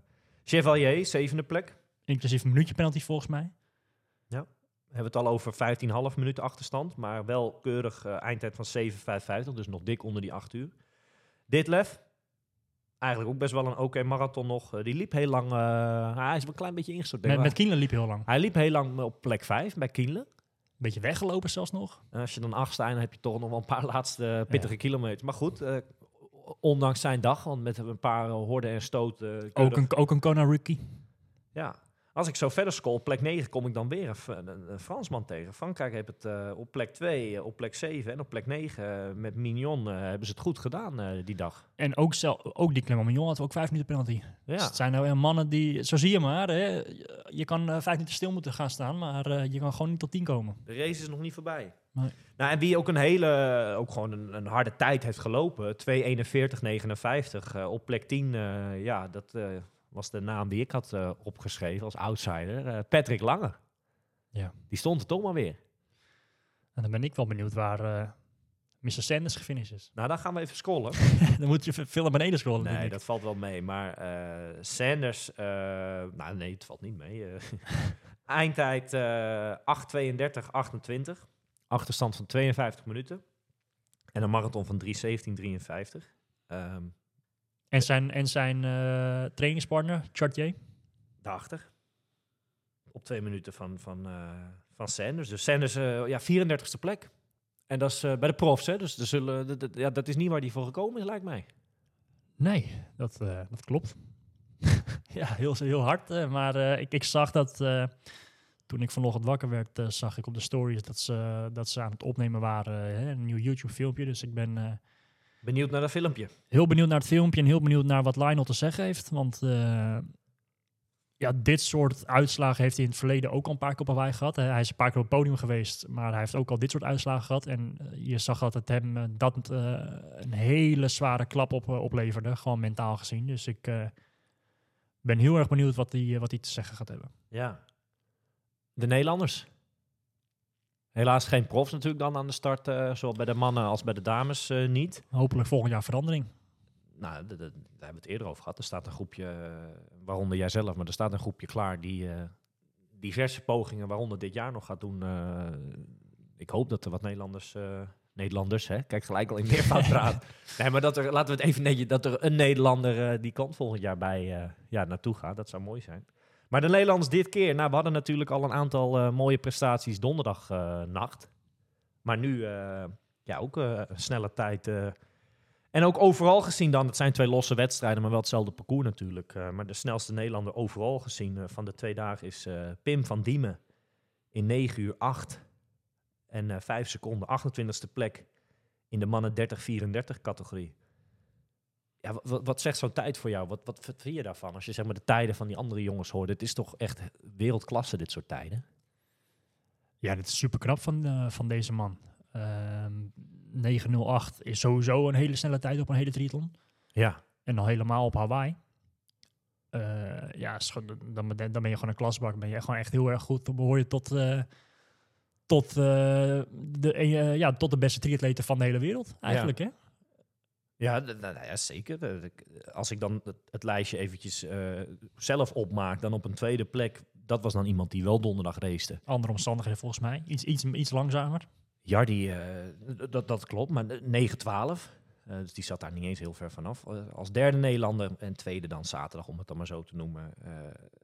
Chevalier, zevende plek. Inclusief een minuutje penalty volgens mij. We hebben het al over 15,5 minuten achterstand. Maar wel keurig eh, eindtijd van 7,55. Dus nog dik onder die 8 uur. Ditlef. Eigenlijk ook best wel een oké marathon nog. Eh, die liep heel lang. eh, hij is wel een klein beetje ingestort. Met, met Kienle liep heel lang. Hij liep heel lang op plek 5 bij Kienle. Beetje weggelopen zelfs nog. En als je dan achtste eindigt, heb je toch nog wel een paar laatste pittige kilometers. Maar goed, eh, ondanks zijn dag, want met een paar horden en stoten. Ook een, ook een Kona rookie. Ja. Als ik zo verder scroll, op plek 9 kom ik dan weer een, een, een Fransman tegen. Frankrijk heeft het eh, op plek 2, eh, op plek 7 en op plek 9 eh, met Mignon hebben ze het goed gedaan die dag. En ook, zelf, ook die Clement Mignon had ook vijf minuten penalty. Dus Ja, het zijn nou weer mannen die, zo zie je maar, hè, je- kan vijf minuten stil moeten gaan staan, maar je kan gewoon niet tot tien komen. de race is nog niet voorbij. Nee. Nou, en wie ook een hele, ook gewoon een, een harde tijd heeft gelopen, 2.41.59 eh, op plek 10, eh, ja, dat was de naam die ik had eh, opgeschreven als outsider. eh, Patrick Lange. Ja. Die stond er toch maar weer. En dan ben ik wel benieuwd waar eh Mr. Sanders gefinished is. Nou, dan gaan we even scrollen. dan moet je veel naar beneden scrollen. Nee, ik. dat valt wel mee. Maar Sanders, nou nee, het valt niet mee. Eindtijd eh 8.32, 28. Achterstand van 52 minuten. En een marathon van 3.17, 53. Ehm En zijn, en zijn eh, trainingspartner, Chartier. daarachter. Op twee minuten van, van, eh, van Sanders. Dus Sanders, eh, ja, 34ste plek. En dat is bij de profs, hè. Dus er zullen, ja, dat is niet waar die voor gekomen is, lijkt mij. Nee, dat, dat klopt. ja, heel, heel hard. maar ik, ik zag dat toen ik vanochtend wakker werd, zag ik op de stories dat ze, dat ze aan het opnemen waren. hè, een nieuw YouTube-filmpje. Dus ik ben Benieuwd naar dat filmpje. heel benieuwd naar het filmpje en heel benieuwd naar wat Lionel te zeggen heeft. Want eh, ja, dit soort uitslagen heeft hij in het verleden ook al een paar keer op Hawaii gehad. Hè. Hij is een paar keer op het podium geweest, maar hij heeft ook al dit soort uitslagen gehad. En eh, je zag dat het hem eh, dat een hele zware klap op, opleverde, gewoon mentaal gezien. Dus ik ben heel erg benieuwd wat hij, wat hij te zeggen gaat hebben. Ja. De Nederlanders. Helaas geen profs natuurlijk dan aan de start, eh, zowel bij de mannen als bij de dames eh, niet. Hopelijk volgend jaar verandering. Nou, daar hebben we het eerder over gehad. Er staat een groepje, eh, waaronder jij zelf, maar er staat een groepje klaar die diverse pogingen, waaronder dit jaar nog gaat doen. ik hoop dat er wat Nederlanders, Nederlanders, hè, kijk gelijk al in meervoud praat. Nee, maar dat er, laten we het even netjes, dat er een Nederlander die kant volgend jaar bij ja, naartoe gaat. Dat zou mooi zijn. Maar de Nederlanders dit keer, nou, we hadden natuurlijk al een aantal eh, mooie prestaties donderdag eh, nacht. Maar nu, eh, ja, ook een snelle tijd. en ook overal gezien dan, het zijn twee losse wedstrijden, maar wel hetzelfde parcours natuurlijk. maar de snelste Nederlander overal gezien van de twee dagen is Pim van Diemen in 9 uur 8 en eh 5 seconden, 28ste plek in de mannen 30-34 categorie. Ja, wa- wat, wat zegt zo'n tijd voor jou? Wat, wat vind je daarvan als je zeg maar de tijden van die andere jongens hoort? Het is toch echt wereldklasse dit soort tijden? Ja, dit is super knap van, eh, van deze man. Ehm 908 is sowieso een hele snelle tijd op een hele triathlon. Ja, En dan helemaal op Hawaii. Eh, ja, dan, ben- dan ben je gewoon een klasbak. Ben je gewoon echt heel erg goed. Dan behoor je tot, eh, tot, de, ja, tot de beste triatleten van de hele wereld. Eigenlijk, hè? Ja, nou ja, zeker. Als ik dan het, lijstje eventjes eh, zelf opmaak, dan op een tweede plek, dat was dan iemand die wel donderdag race. Andere omstandigheden volgens mij. Iets, iets, iets langzamer. Jardi, eh, dat, dat klopt, maar 9-12. Eh, dus die zat daar niet eens heel ver vanaf. Als derde Nederlander en tweede dan zaterdag, om het dan maar zo te noemen.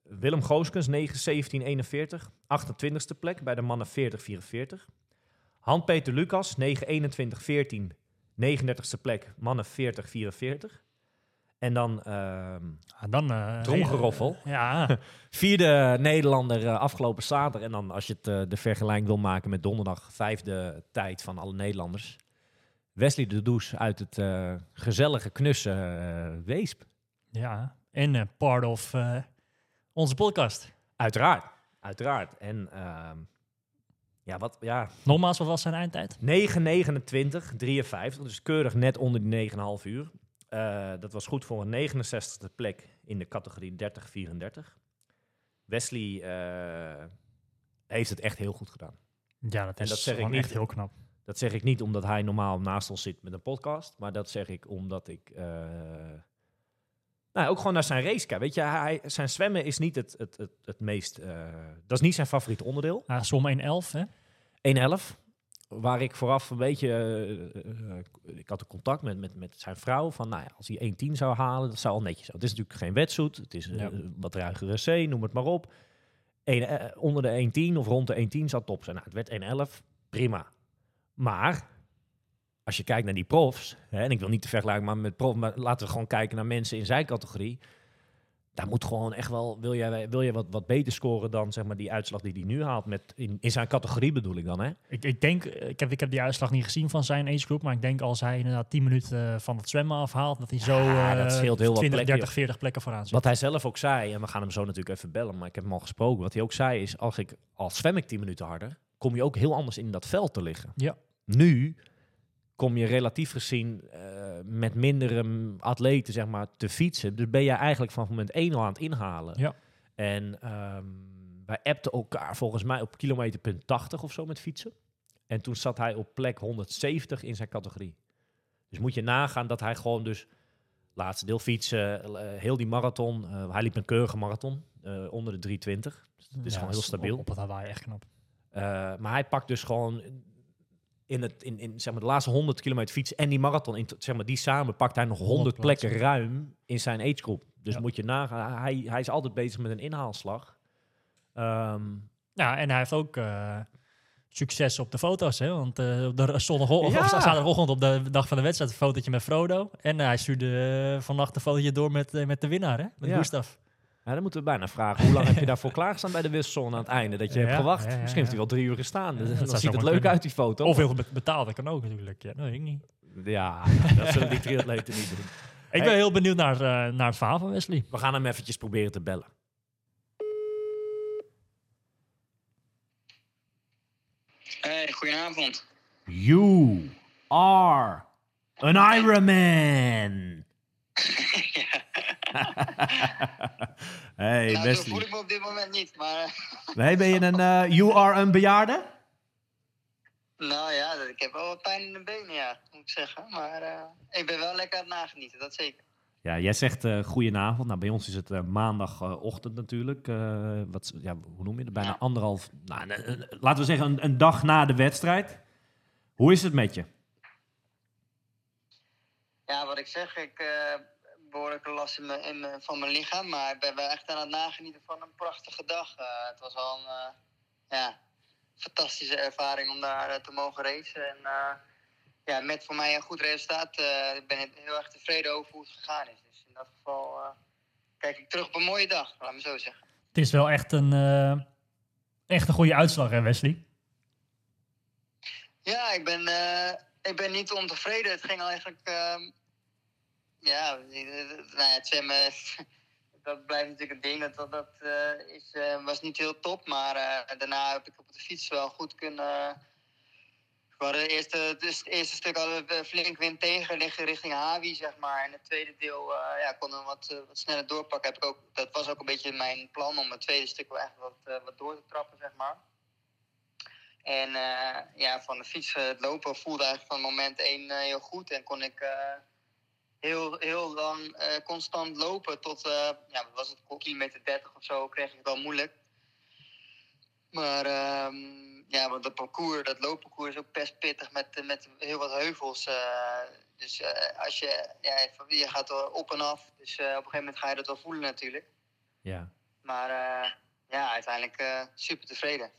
Willem Gooskens, 9-17-41. 28ste plek bij de mannen 40-44. Han-Peter Lucas, 9-21-14. 39ste plek, mannen 40-44. En dan Ah, dan, eh, Tromgeroffel. ja, vierde Nederlander eh, afgelopen zaterdag. En dan als je het, eh, de vergelijking wil maken met donderdag, vijfde tijd van alle Nederlanders. Wesley de Does uit het gezellige, knusse eh, Weesp. ja. En part of onze podcast. Uiteraard, uiteraard. En ehm, ja, wat, ja, Nogmaals, wat was zijn eindtijd? 9, 29, 53. Dus keurig net onder die 9,5 uur. Eh, dat was goed voor een 69e plek in de categorie 30-34. Wesley eh, heeft het echt heel goed gedaan. Ja, dat En is dat zeg ik niet. echt heel knap. Dat zeg ik niet omdat hij normaal naast ons zit met een podcast. Maar dat zeg ik omdat ik... eh, nou, ook gewoon naar zijn race. Weet je, hij, zijn zwemmen is niet het, het, het, het meest... eh, dat is niet zijn favoriete onderdeel. Ja, som 111, hè? 1.11. Waar ik vooraf een beetje... eh, eh, ik had een contact met, met, met zijn vrouw. Van, nou ja, als hij 1.10 zou halen, dat zou al netjes zijn. Het is natuurlijk geen wetsuit. Het is Ja. wat ruigere C, noem het maar op. Eh, onder de 1.10 of rond de 1.10 zou top zijn. Nou, het werd 1.11. Prima. Maar als je kijkt naar die profs, hè, en ik wil niet te vergelijken maar met prof, maar laten we gewoon kijken naar mensen in zijn categorie. Daar moet gewoon echt wel, wil jij, wil je wat, wat beter scoren dan zeg maar, die uitslag die hij nu haalt met, in, in zijn categorie bedoel ik dan, hè? Ik, ik denk, eh, ik heb, ik heb die uitslag niet gezien van zijn agegroep, maar ik denk als hij inderdaad 10 minuten eh, van het zwemmen afhaalt, dat hij zo Ja, eh, dat scheelt heel wat 20, plekken, 30, 40 plekken vooraan zit. Wat hij zelf ook zei, en we gaan hem zo natuurlijk even bellen, maar ik heb hem al gesproken. Wat hij ook zei is, als ik als zwem ik 10 minuten harder, kom je ook heel anders in dat veld te liggen. Ja. Nu kom je relatief gezien eh, met mindere atleten zeg maar, te fietsen. Dus ben je eigenlijk van moment 1 al aan het inhalen. Ja. En ehm, wij appten elkaar volgens mij op kilometerpunt 80 of zo met fietsen. En toen zat hij op plek 170 in zijn categorie. Dus moet je nagaan dat hij gewoon dus laatste deel fietsen, eh, heel die marathon. eh, hij liep een keurige marathon onder de 320. Dus het is Ja, gewoon heel stabiel. Op, op het Hawaii echt knap. Maar hij pakt dus gewoon in, het, in, in zeg maar, de laatste 100 kilometer fietsen en die marathon, in, zeg maar, die samen pakt hij nog 100 100 plekken ruim in zijn agegroep. Dus Ja. moet je nagaan, hij, hij is altijd bezig met een inhaalslag. Ehm, Ja, en hij heeft ook eh, succes op de foto's, hè? Want eh, op de zondagochtend, Ja. of zaterdagochtend op de dag van de wedstrijd een fotootje met Frodo. En hij stuurde eh, vannacht een fotootje door met, eh, met de winnaar, hè? Met Ja. Gustav. Ja, dan moeten we bijna vragen, hoe lang heb je daarvoor klaargestaan bij de wissel aan het einde? Dat je hebt gewacht. Misschien heeft hij wel drie uur gestaan. Dat dan ziet het leuk uit, die foto. Of heel betaald, kan ook natuurlijk. Ja, dat ik niet. Ja, dat zullen die triatleten niet doen. Ik ben heel benieuwd naar, uh, naar het verhaal van Wesley. We gaan hem eventjes proberen te bellen. Hey, goedenavond. You are an Ironman. hey, nou, zo Wesley. voel ik me op dit moment niet, maar... Nee, ben je een eh, you are een bejaarde? nou ja, ik heb wel wat pijn in de benen, ja, moet ik zeggen. Maar eh, ik ben wel lekker aan het nagenieten, dat zeker. Ja, jij zegt eh goedenavond. Nou, bij ons is het eh, maandagochtend natuurlijk. Eh, wat, ja, hoe noem je het? Bijna Ja. anderhalf... Nou, laten we zeggen een, een dag na de wedstrijd. Hoe is het met je? Ja, wat ik zeg, ik eh behoorlijke last in mijn- in mijn- van mijn lichaam. Maar ik ben wel echt aan het nagenieten van een prachtige dag. Eh, het was al een eh, ja, fantastische ervaring om daar eh, te mogen racen. En ja, met voor mij een goed resultaat ik ben ik heel erg tevreden over hoe het gegaan is. Dus in dat geval kijk ik terug op een mooie dag, laat me zo zeggen. Het is wel echt een, echt een goede uitslag, hè, Wesley? Ja, ik ben, ik ben niet ontevreden. Het ging eigenlijk. Ja, eh, nou ja, het zwemmen. Dat blijft natuurlijk een ding. Dat, dat, eh, is, eh, was niet heel top. Maar eh, daarna heb ik op de fiets wel goed kunnen. We hadden het eerste, dus het eerste stuk hadden we flink wind tegen richting Hawi, zeg maar. En het tweede deel eh, ja, konden we wat, eh, wat sneller doorpakken. Heb ik ook, dat was ook een beetje mijn plan om het tweede stuk wel echt wat, eh, wat door te trappen, zeg maar. En eh, ja, van de fiets, eh, het lopen voelde eigenlijk van moment één eh, heel goed. En kon ik eh, heel, heel lang eh, constant lopen tot, eh, ja, was het, kilometer 30 of zo, kreeg ik het wel moeilijk. Maar ehm, ja, want dat parcours, dat loopparcours is ook best pittig met, met heel wat heuvels. eh. dus als je, ja, je gaat er op en af. Dus op een gegeven moment ga je dat wel voelen natuurlijk. Ja. Maar ja, uiteindelijk super tevreden.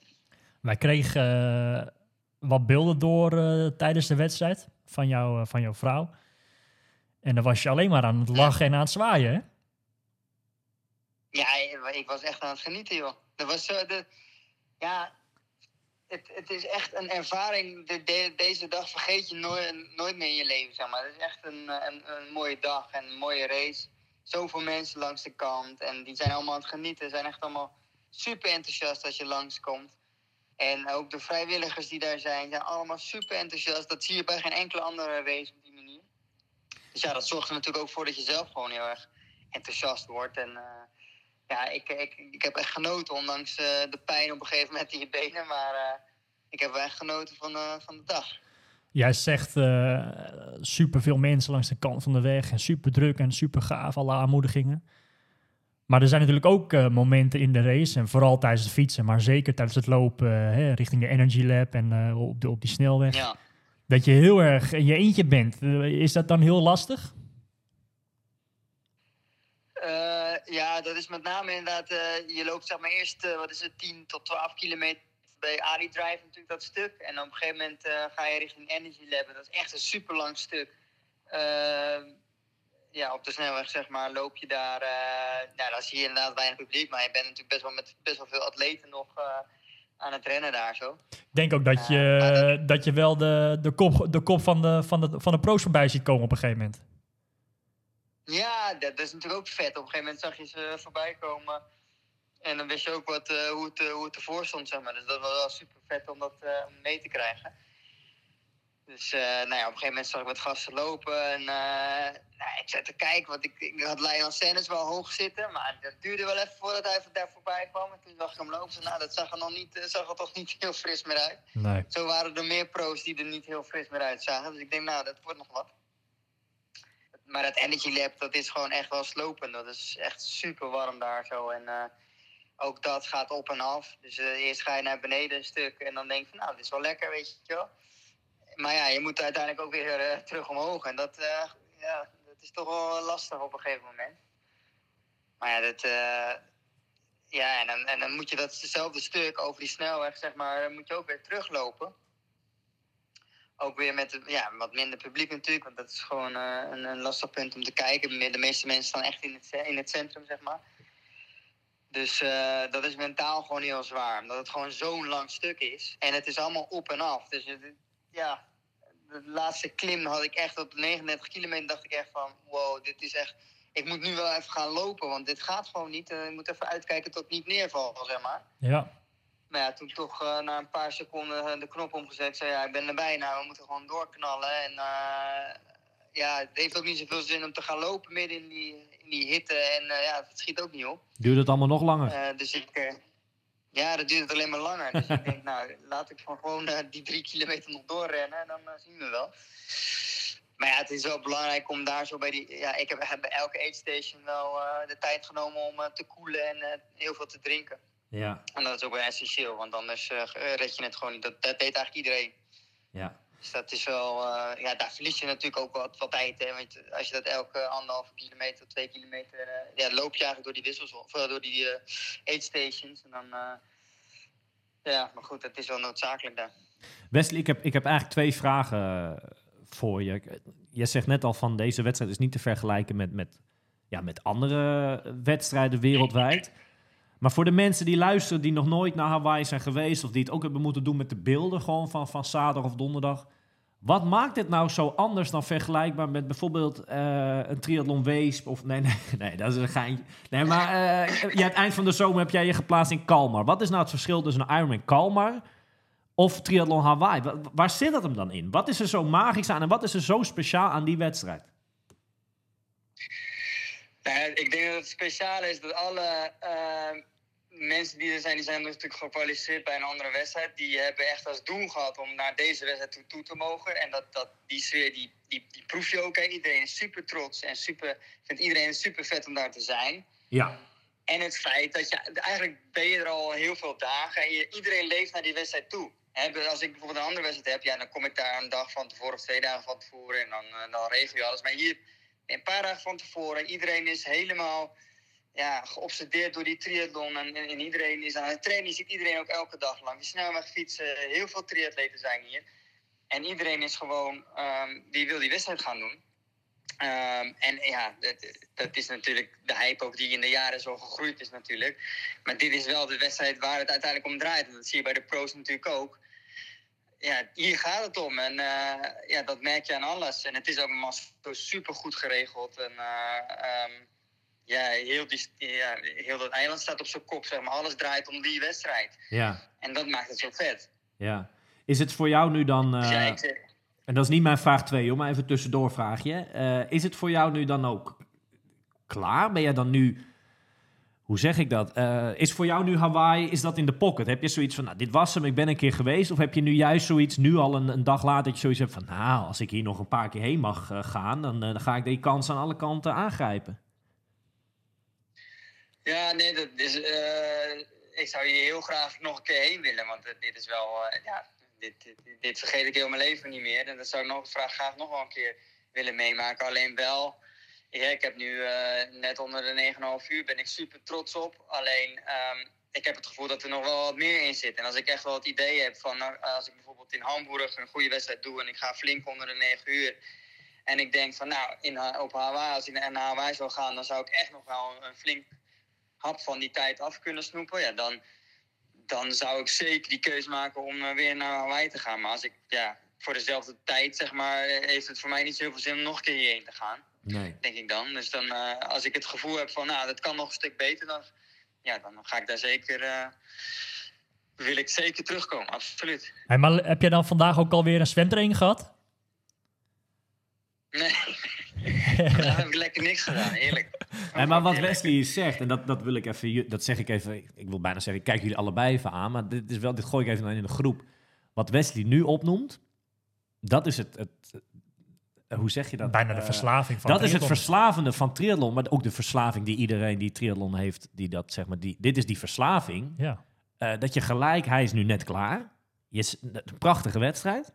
Wij kregen wat beelden door tijdens de wedstrijd van, jou, van jouw vrouw. En dan was je alleen maar aan het lachen en aan het zwaaien, hè? Ja, ik- was echt aan het genieten, joh. Dat was zo, de, ja, het, het is echt een ervaring. De, de- deze dag vergeet je nooit, nooit meer in je leven, zeg maar. Het is echt een, een, een mooie dag en een mooie race. Zoveel mensen langs de kant en die zijn allemaal aan het genieten. zijn echt allemaal super enthousiast als je langskomt. En ook de vrijwilligers die daar zijn, zijn allemaal super enthousiast. Dat zie je bij geen enkele andere race. Dus ja, dat zorgt er natuurlijk ook voor dat je zelf gewoon heel erg enthousiast wordt. En eh, ja, ik, ik, ik heb echt genoten, ondanks eh, de pijn op een gegeven moment in je benen. Maar eh, ik heb wel echt genoten van, van de dag. Jij zegt super veel mensen langs de kant van de weg en super druk en super gaaf, alle aanmoedigingen. Maar er zijn natuurlijk ook momenten in de race, en vooral tijdens het fietsen, maar zeker tijdens het lopen hè, richting de Energy Lab en op, de, op die snelweg, Ja. Dat je heel erg in je eentje bent. Eh, is dat dan heel lastig? Eh, ja, dat is met name inderdaad. eh, je loopt zeg maar eerst, wat is het, 10 tot 12 kilometer bij Ali Drive natuurlijk dat stuk. En op een gegeven moment ga je richting Energy Lab. Dat is echt een super lang stuk. Eh, ja, op de snelweg zeg maar loop je daar. nou, dan zie je inderdaad weinig publiek. Maar je bent natuurlijk best wel met best wel veel atleten nog aan het rennen daar zo. Ik denk ook dat je, Ja, maar dat je wel de, de kop, de kop van, de, van, de, van de pro's voorbij ziet komen op een gegeven moment. Ja, dat, dat is natuurlijk ook vet. Op een gegeven moment zag je ze voorbij komen. En dan wist je ook wat, eh, hoe, het, eh, hoe het ervoor stond, zeg maar. Dus dat was wel super vet om dat eh, mee te krijgen. Dus eh, nou ja, op een gegeven moment zag ik wat gasten lopen. En eh, nou, ik zat te kijken, want ik, ik had Lionel Sanders wel hoog zitten. Maar dat duurde wel even voordat hij daar voorbij kwam. En toen zag ik hem lopen. Nou, dat zag er, nog niet, eh, zag er toch niet heel fris meer uit. Nee. Zo waren er meer pro's die er niet heel fris meer uitzagen. Dus ik denk, nou, dat wordt nog wat. Maar dat Energy Lab, dat is gewoon echt wel slopend. Dat is echt super warm daar zo. En ook dat gaat op en af. Dus eerst ga je naar beneden een stuk en dan denk je van, nou, dit is wel lekker, weet je wel. Maar ja, je moet uiteindelijk ook weer eh, terug omhoog. En dat, eh, ja, dat is toch wel lastig op een gegeven moment. Maar ja, dat... eh, ja, en dan, en dan moet je datzelfde stuk over die snelweg, zeg maar, moet je ook weer teruglopen. Ook weer met ja, wat minder publiek natuurlijk, want dat is gewoon een, een lastig punt om te kijken. De meeste mensen staan echt in het, in het centrum, zeg maar. Dus dat is mentaal gewoon heel zwaar, omdat het gewoon zo'n lang stuk is. En het is allemaal op en af. Dus het- ja, de laatste klim had ik echt op 39 kilometer, dacht ik echt van, wow, dit is echt... Ik moet nu wel even gaan lopen, want dit gaat gewoon niet. Eh, ik moet even uitkijken tot ik niet neerval, zeg maar. Ja. Maar ja, toen toch eh, na een paar seconden eh, de knop omgezet. Zei ja, ik ben er bijna, we moeten gewoon doorknallen. En ja, het heeft ook niet zoveel zin om te gaan lopen midden in die, in die hitte. En ja, het schiet ook niet op. Duurt het allemaal nog langer? Dus ik, ja, dat duurt het alleen maar langer. Dus ik denk, nou, laat ik van gewoon eh, die drie kilometer nog doorrennen en dan eh, zien we wel. Maar ja, het is wel belangrijk om daar zo bij die... Ja, ik heb, heb bij elke aid station wel eh, de tijd genomen om te koelen en heel veel te drinken. Ja, En dat is ook wel essentieel, want anders red je het gewoon niet. Dat, dat deed eigenlijk iedereen. ja. Dus dat is wel, eh, ja, daar verlies je natuurlijk ook wat, wat tijd. Hè? Want als je dat elke anderhalve kilometer, twee kilometer, eh, ja, loop je eigenlijk door die wissels, of eh, door die eh aid stations. En dan, ja, maar goed, het is wel noodzakelijk daar. Wesley, ik heb, ik heb eigenlijk twee vragen voor je. Je zegt net al van deze wedstrijd is niet te vergelijken met, met, ja, met andere wedstrijden wereldwijd. Maar voor de mensen die luisteren die nog nooit naar Hawaii zijn geweest... of die het ook hebben moeten doen met de beelden gewoon van, van zaterdag of donderdag... Wat maakt dit nou zo anders dan vergelijkbaar met bijvoorbeeld eh, een triathlon Weesp? Of nee, nee, nee, dat is een geintje. Nee, maar eh ja, het eind van de zomer heb jij je geplaatst in Kalmar. Wat is nou het verschil tussen een Ironman Kalmar of triathlon Hawaii? Wa- waar zit dat hem dan in? Wat is er zo magisch aan en wat is er zo speciaal aan die wedstrijd? Nou, ik denk dat het speciale is dat alle eh, mensen die er zijn, die zijn natuurlijk gekwalificeerd bij een andere wedstrijd. Die hebben echt als doel gehad om naar deze wedstrijd toe, toe te mogen. En dat, dat, die sfeer, die, die, die proef je ook. Hè. Iedereen is super trots en super, vindt iedereen super vet om daar te zijn. Ja, En het feit dat je, eigenlijk ben je er al heel veel dagen en je, iedereen leeft naar die wedstrijd toe. Als ik bijvoorbeeld een andere wedstrijd heb, ja, dan kom ik daar een dag van tevoren of twee dagen van tevoren en dan, eh, dan regel je alles. Maar hier, een paar dagen van tevoren, iedereen is helemaal ja, geobsedeerd door die triathlon. En, en, en iedereen is aan het trainen. Je ziet iedereen ook elke dag langs de snelweg fietsen. Heel veel triatleten zijn hier. En iedereen is gewoon, ehm, die wil die wedstrijd gaan doen. Ehm, en ja, dat, dat is natuurlijk de hype ook die in de jaren zo gegroeid is natuurlijk. Maar dit is wel de wedstrijd waar het uiteindelijk om draait. En dat zie je bij de pro's natuurlijk ook. Ja, hier gaat het om. En eh, ja, dat merk je aan alles. En het is ook allemaal super goed geregeld. En eh, ehm, ja, heel, die, ja, heel dat eiland staat op zijn kop, zeg maar. Alles draait om die wedstrijd. ja, En dat maakt het zo vet. ja. Is het voor jou nu dan... Eh, ja, ik, zeg- En dat is niet mijn vraag 2, hoor, maar even tussendoor vraag je. Eh, is het voor jou nu dan ook klaar? Ben jij dan nu... Hoe zeg ik dat? Eh, is voor jou nu Hawaii, is dat in de pocket? Heb je zoiets van, nou, dit was hem, ik ben een keer geweest? Of heb je nu juist zoiets, nu al een, een dag later, dat je zoiets hebt van... Nou, als ik hier nog een paar keer heen mag eh, gaan, dan, eh, dan ga ik die kans aan alle kanten aangrijpen. Ja, nee, dat is, ik zou hier heel graag nog een keer heen willen. Want dit is wel, ja, dit, dit, vergeet ik heel mijn leven niet meer. En dat zou ik nog, graag nog wel een keer willen meemaken. Alleen wel, ja, ik heb nu eh, net onder de 9,5 uur, ben ik super trots op. Alleen, ehm, ik heb het gevoel dat er nog wel wat meer in zit. En als ik echt wel het idee heb van, nou, als ik bijvoorbeeld in Hamburg een goede wedstrijd doe en ik ga flink onder de 9 uur. En ik denk van, nou, in, Ha- op Hawaii, als ik naar Hawaii zou gaan, dan zou ik echt nog wel een, flink hap van die tijd af kunnen snoepen, ja, dan, dan zou ik zeker die keus maken om eh, weer naar Hawaii te gaan. Maar als ik, ja, voor dezelfde tijd, zeg maar, eh, heeft het voor mij niet zoveel zin om nog een keer hierheen te gaan, Nee. denk ik dan. Dus dan, eh, als ik het gevoel heb van, nou, dat kan nog een stuk beter, dan, ja, dan ga ik daar zeker, eh, wil ik zeker terugkomen, absoluut. Hey, maar heb jij dan vandaag ook alweer een zwemtraining gehad? Nee, daar heb ik lekker niks gedaan, eerlijk. Maar wat. Wesley zegt, en dat, dat wil ik even, dat zeg ik even, ik wil bijna zeggen, ik kijk jullie allebei even aan, maar dit, is wel, dit gooi ik even in de groep. Wat Wesley nu opnoemt, dat is het, het hoe zeg je dat? Bijna de Eh, verslaving van dat is het verslavende van triathlon, maar ook de verslaving die iedereen die triathlon heeft, die dat zeg maar, die, dit is die verslaving. Ja. Eh, dat je gelijk, hij is nu net klaar. Je is, een prachtige wedstrijd.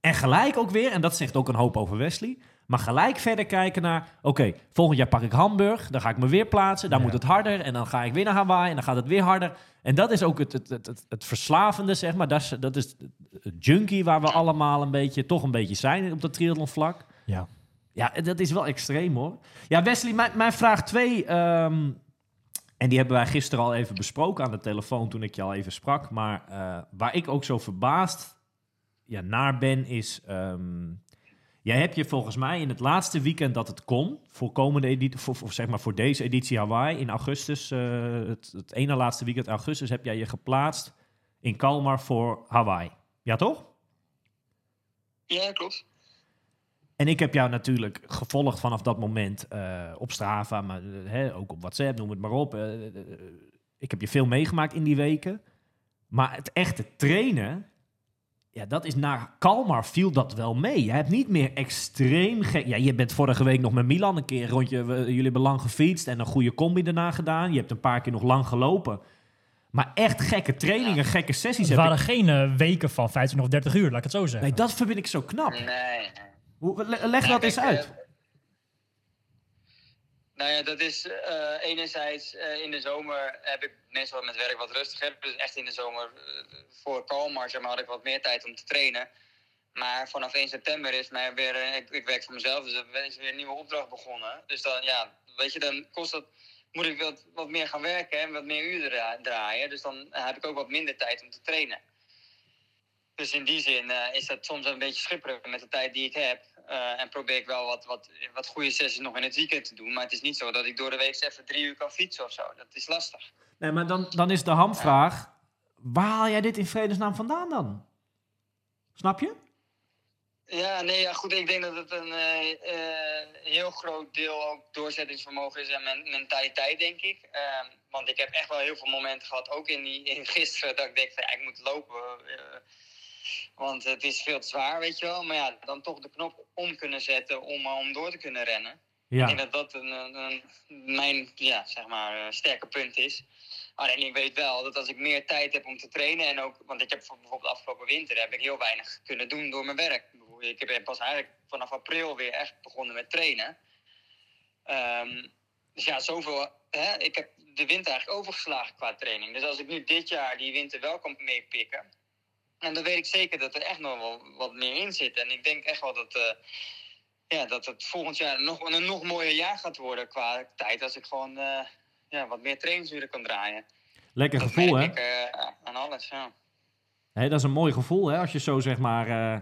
En gelijk ook weer, en dat zegt ook een hoop over Wesley. Maar gelijk verder kijken naar, oké, volgend jaar pak ik Hamburg. Dan ga ik me weer plaatsen. Daar Ja. moet het harder. En dan ga ik weer naar Hawaii. En dan gaat het weer harder. En dat is ook het, het, het, het, verslavende, zeg maar. Dat is, dat is het junkie waar we allemaal een beetje, toch een beetje zijn op dat triathlonvlak. ja. Ja, dat is wel extreem hoor. Ja, Wesley, mijn, mijn vraag 2. en die hebben wij gisteren al even besproken aan de telefoon toen ik je al even sprak. Maar eh, waar ik ook zo verbaasd ja, naar ben, is. ehm, jij hebt je volgens mij in het laatste weekend dat het kon, voor, komende editie, voor, voor, zeg maar voor deze editie Hawaii in augustus, eh, het, het ene laatste weekend augustus, heb jij je geplaatst in Kalmar voor Hawaii. Ja, toch? Ja, klopt. En ik heb jou natuurlijk gevolgd vanaf dat moment eh, op Strava, maar eh, hè, ook op WhatsApp, noem het maar op. Ik heb je veel meegemaakt in die weken. Maar het echte trainen, ja, dat is naar Kalmar viel dat wel mee. Je hebt niet meer extreem gek. Ja, je bent vorige week nog met Milan een keer rondje. we- jullie hebben lang gefietst en een goede combi daarna gedaan. Je hebt een paar keer nog lang gelopen. Maar echt gekke trainingen, gekke sessies. Het waren geen eh, weken van 15 of 30 uur, laat ik het zo ik... zeggen. Nee, dat vind ik zo knap. Nee. Hoe, le- leg dat eens uit. Nou ja, dat is eh, enerzijds eh, in de zomer heb ik meestal met werk wat rustiger. Dus echt in de zomer eh, voor Kalmar zeg maar, had ik wat meer tijd om te trainen. Maar vanaf 1 september is mij weer, ik, werk voor mezelf, dus er is weer een nieuwe opdracht begonnen. Dus dan, ja, weet je, dan kost dat, moet ik wat, wat meer gaan werken en wat meer uren dra- draaien. Dus dan heb ik ook wat minder tijd om te trainen. Dus in die zin is dat soms een beetje schipperen met de tijd die ik heb. Eh, en probeer ik wel wat, wat, wat goede sessies nog in het weekend te doen. Maar het is niet zo dat ik door de week even drie uur kan fietsen of zo. Dat is lastig. Nee, maar dan, dan is de hamvraag: waar haal jij dit in vredesnaam vandaan dan? Snap je? Ja, nee, ja, goed. Ik denk dat het een eh, eh, heel groot deel ook doorzettingsvermogen is en men- mentaliteit, denk ik. Ehm, want ik heb echt wel heel veel momenten gehad, ook in, die, in gisteren, dat ik denk van ja, ik moet lopen. Want het is veel te zwaar, weet je wel. Maar ja, dan toch de knop om kunnen zetten om, eh, om door te kunnen rennen. Ik denk dat dat een, een, mijn ja, zeg maar, eh, sterke punt is. Alleen ik weet wel dat als ik meer tijd heb om te trainen en ook, want ik heb voor- bijvoorbeeld afgelopen winter heb ik heel weinig kunnen doen door mijn werk. Ik ben pas eigenlijk vanaf april weer echt begonnen met trainen. Ehm, dus ja, zoveel. Hè, ik heb de winter eigenlijk overgeslagen qua training. Dus als ik nu dit jaar die winter wel kan meepikken, en dan weet ik zeker dat er echt nog wel wat meer in zit. En ik denk echt wel dat, eh, ja, dat het volgend jaar nog, een nog mooier jaar gaat worden qua tijd. Als ik gewoon eh, ja, wat meer trainingsuren kan draaien. Lekker Dat gevoel, hè? ik eh, aan alles, ja. Hé, Dat is een mooi gevoel, hè? Als je zo zeg maar eh,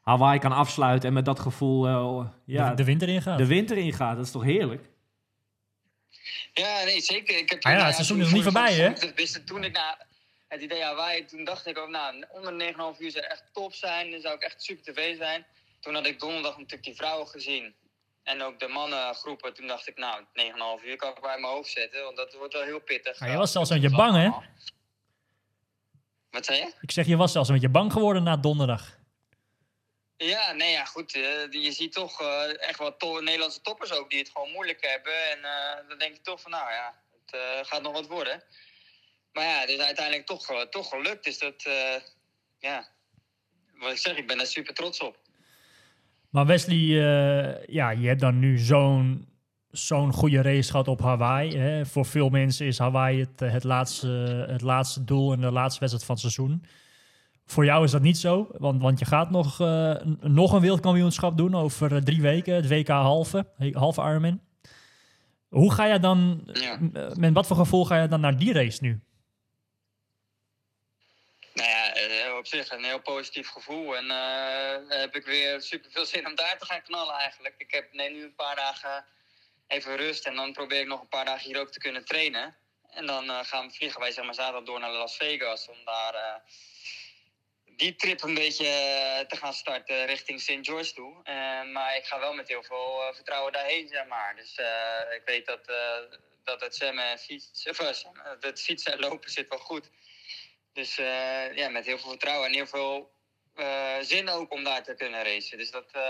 Hawaii kan afsluiten en met dat gevoel eh, ja, de, de winter ingaat. de winter ingaat. Dat is toch heerlijk? Ja, nee, zeker. Ik heb, Ah ja, het seizoen is nog niet voorbij, hè? wist- Toen ik naar het idee Hawaii, toen dacht ik ook, nou, onder 9,5 uur zou echt top zijn. Dan zou ik echt super tv zijn. Toen had ik donderdag natuurlijk die vrouwen gezien. En ook de mannengroepen. Toen dacht ik, nou, 9,5 uur kan ik bij mijn hoofd zetten. Want dat wordt wel heel pittig. Ja, je was zelfs een beetje bang, hè? Wat zei je? Ik zeg, je was zelfs een beetje bang geworden na donderdag. Ja, nee, ja, goed. eh, je ziet toch eh, echt wat to- Nederlandse toppers ook die het gewoon moeilijk hebben. En eh, dan denk je toch van, nou ja, het gaat nog wat worden. Maar ja, het is uiteindelijk toch, toch gelukt. Dus dat, eh, ja, wat ik zeg, ik ben daar super trots op. Maar Wesley, eh, ja, je hebt dan nu zo'n zo'n goede race gehad op Hawaii. Hè. Voor veel mensen is Hawaii het, het, laatste, het laatste doel en de laatste wedstrijd van het seizoen. Voor jou is dat niet zo, want, want je gaat nog, eh, nog een wereldkampioenschap doen over drie weken, het WK halve, halve Ironman. Hoe ga je dan, Ja. met wat voor gevoel ga je dan naar die race nu? Nou ja, eh, op zich een heel positief gevoel. En eh, heb ik weer super veel zin om daar te gaan knallen eigenlijk. Ik heb neem nu een paar dagen even rust. En dan probeer ik nog een paar dagen hier ook te kunnen trainen. En dan eh, gaan we vliegen wij zeg maar zaterdag door naar Las Vegas. Om daar eh, die trip een beetje te gaan starten richting St. George toe. Maar ik ga wel met heel veel vertrouwen daarheen, zeg maar. Dus ik weet dat, dat het zwemmen en fietsen, fietsen en lopen zit wel goed. Dus eh, ja, met heel veel vertrouwen en heel veel eh, zin ook om daar te kunnen racen. Dus dat, eh,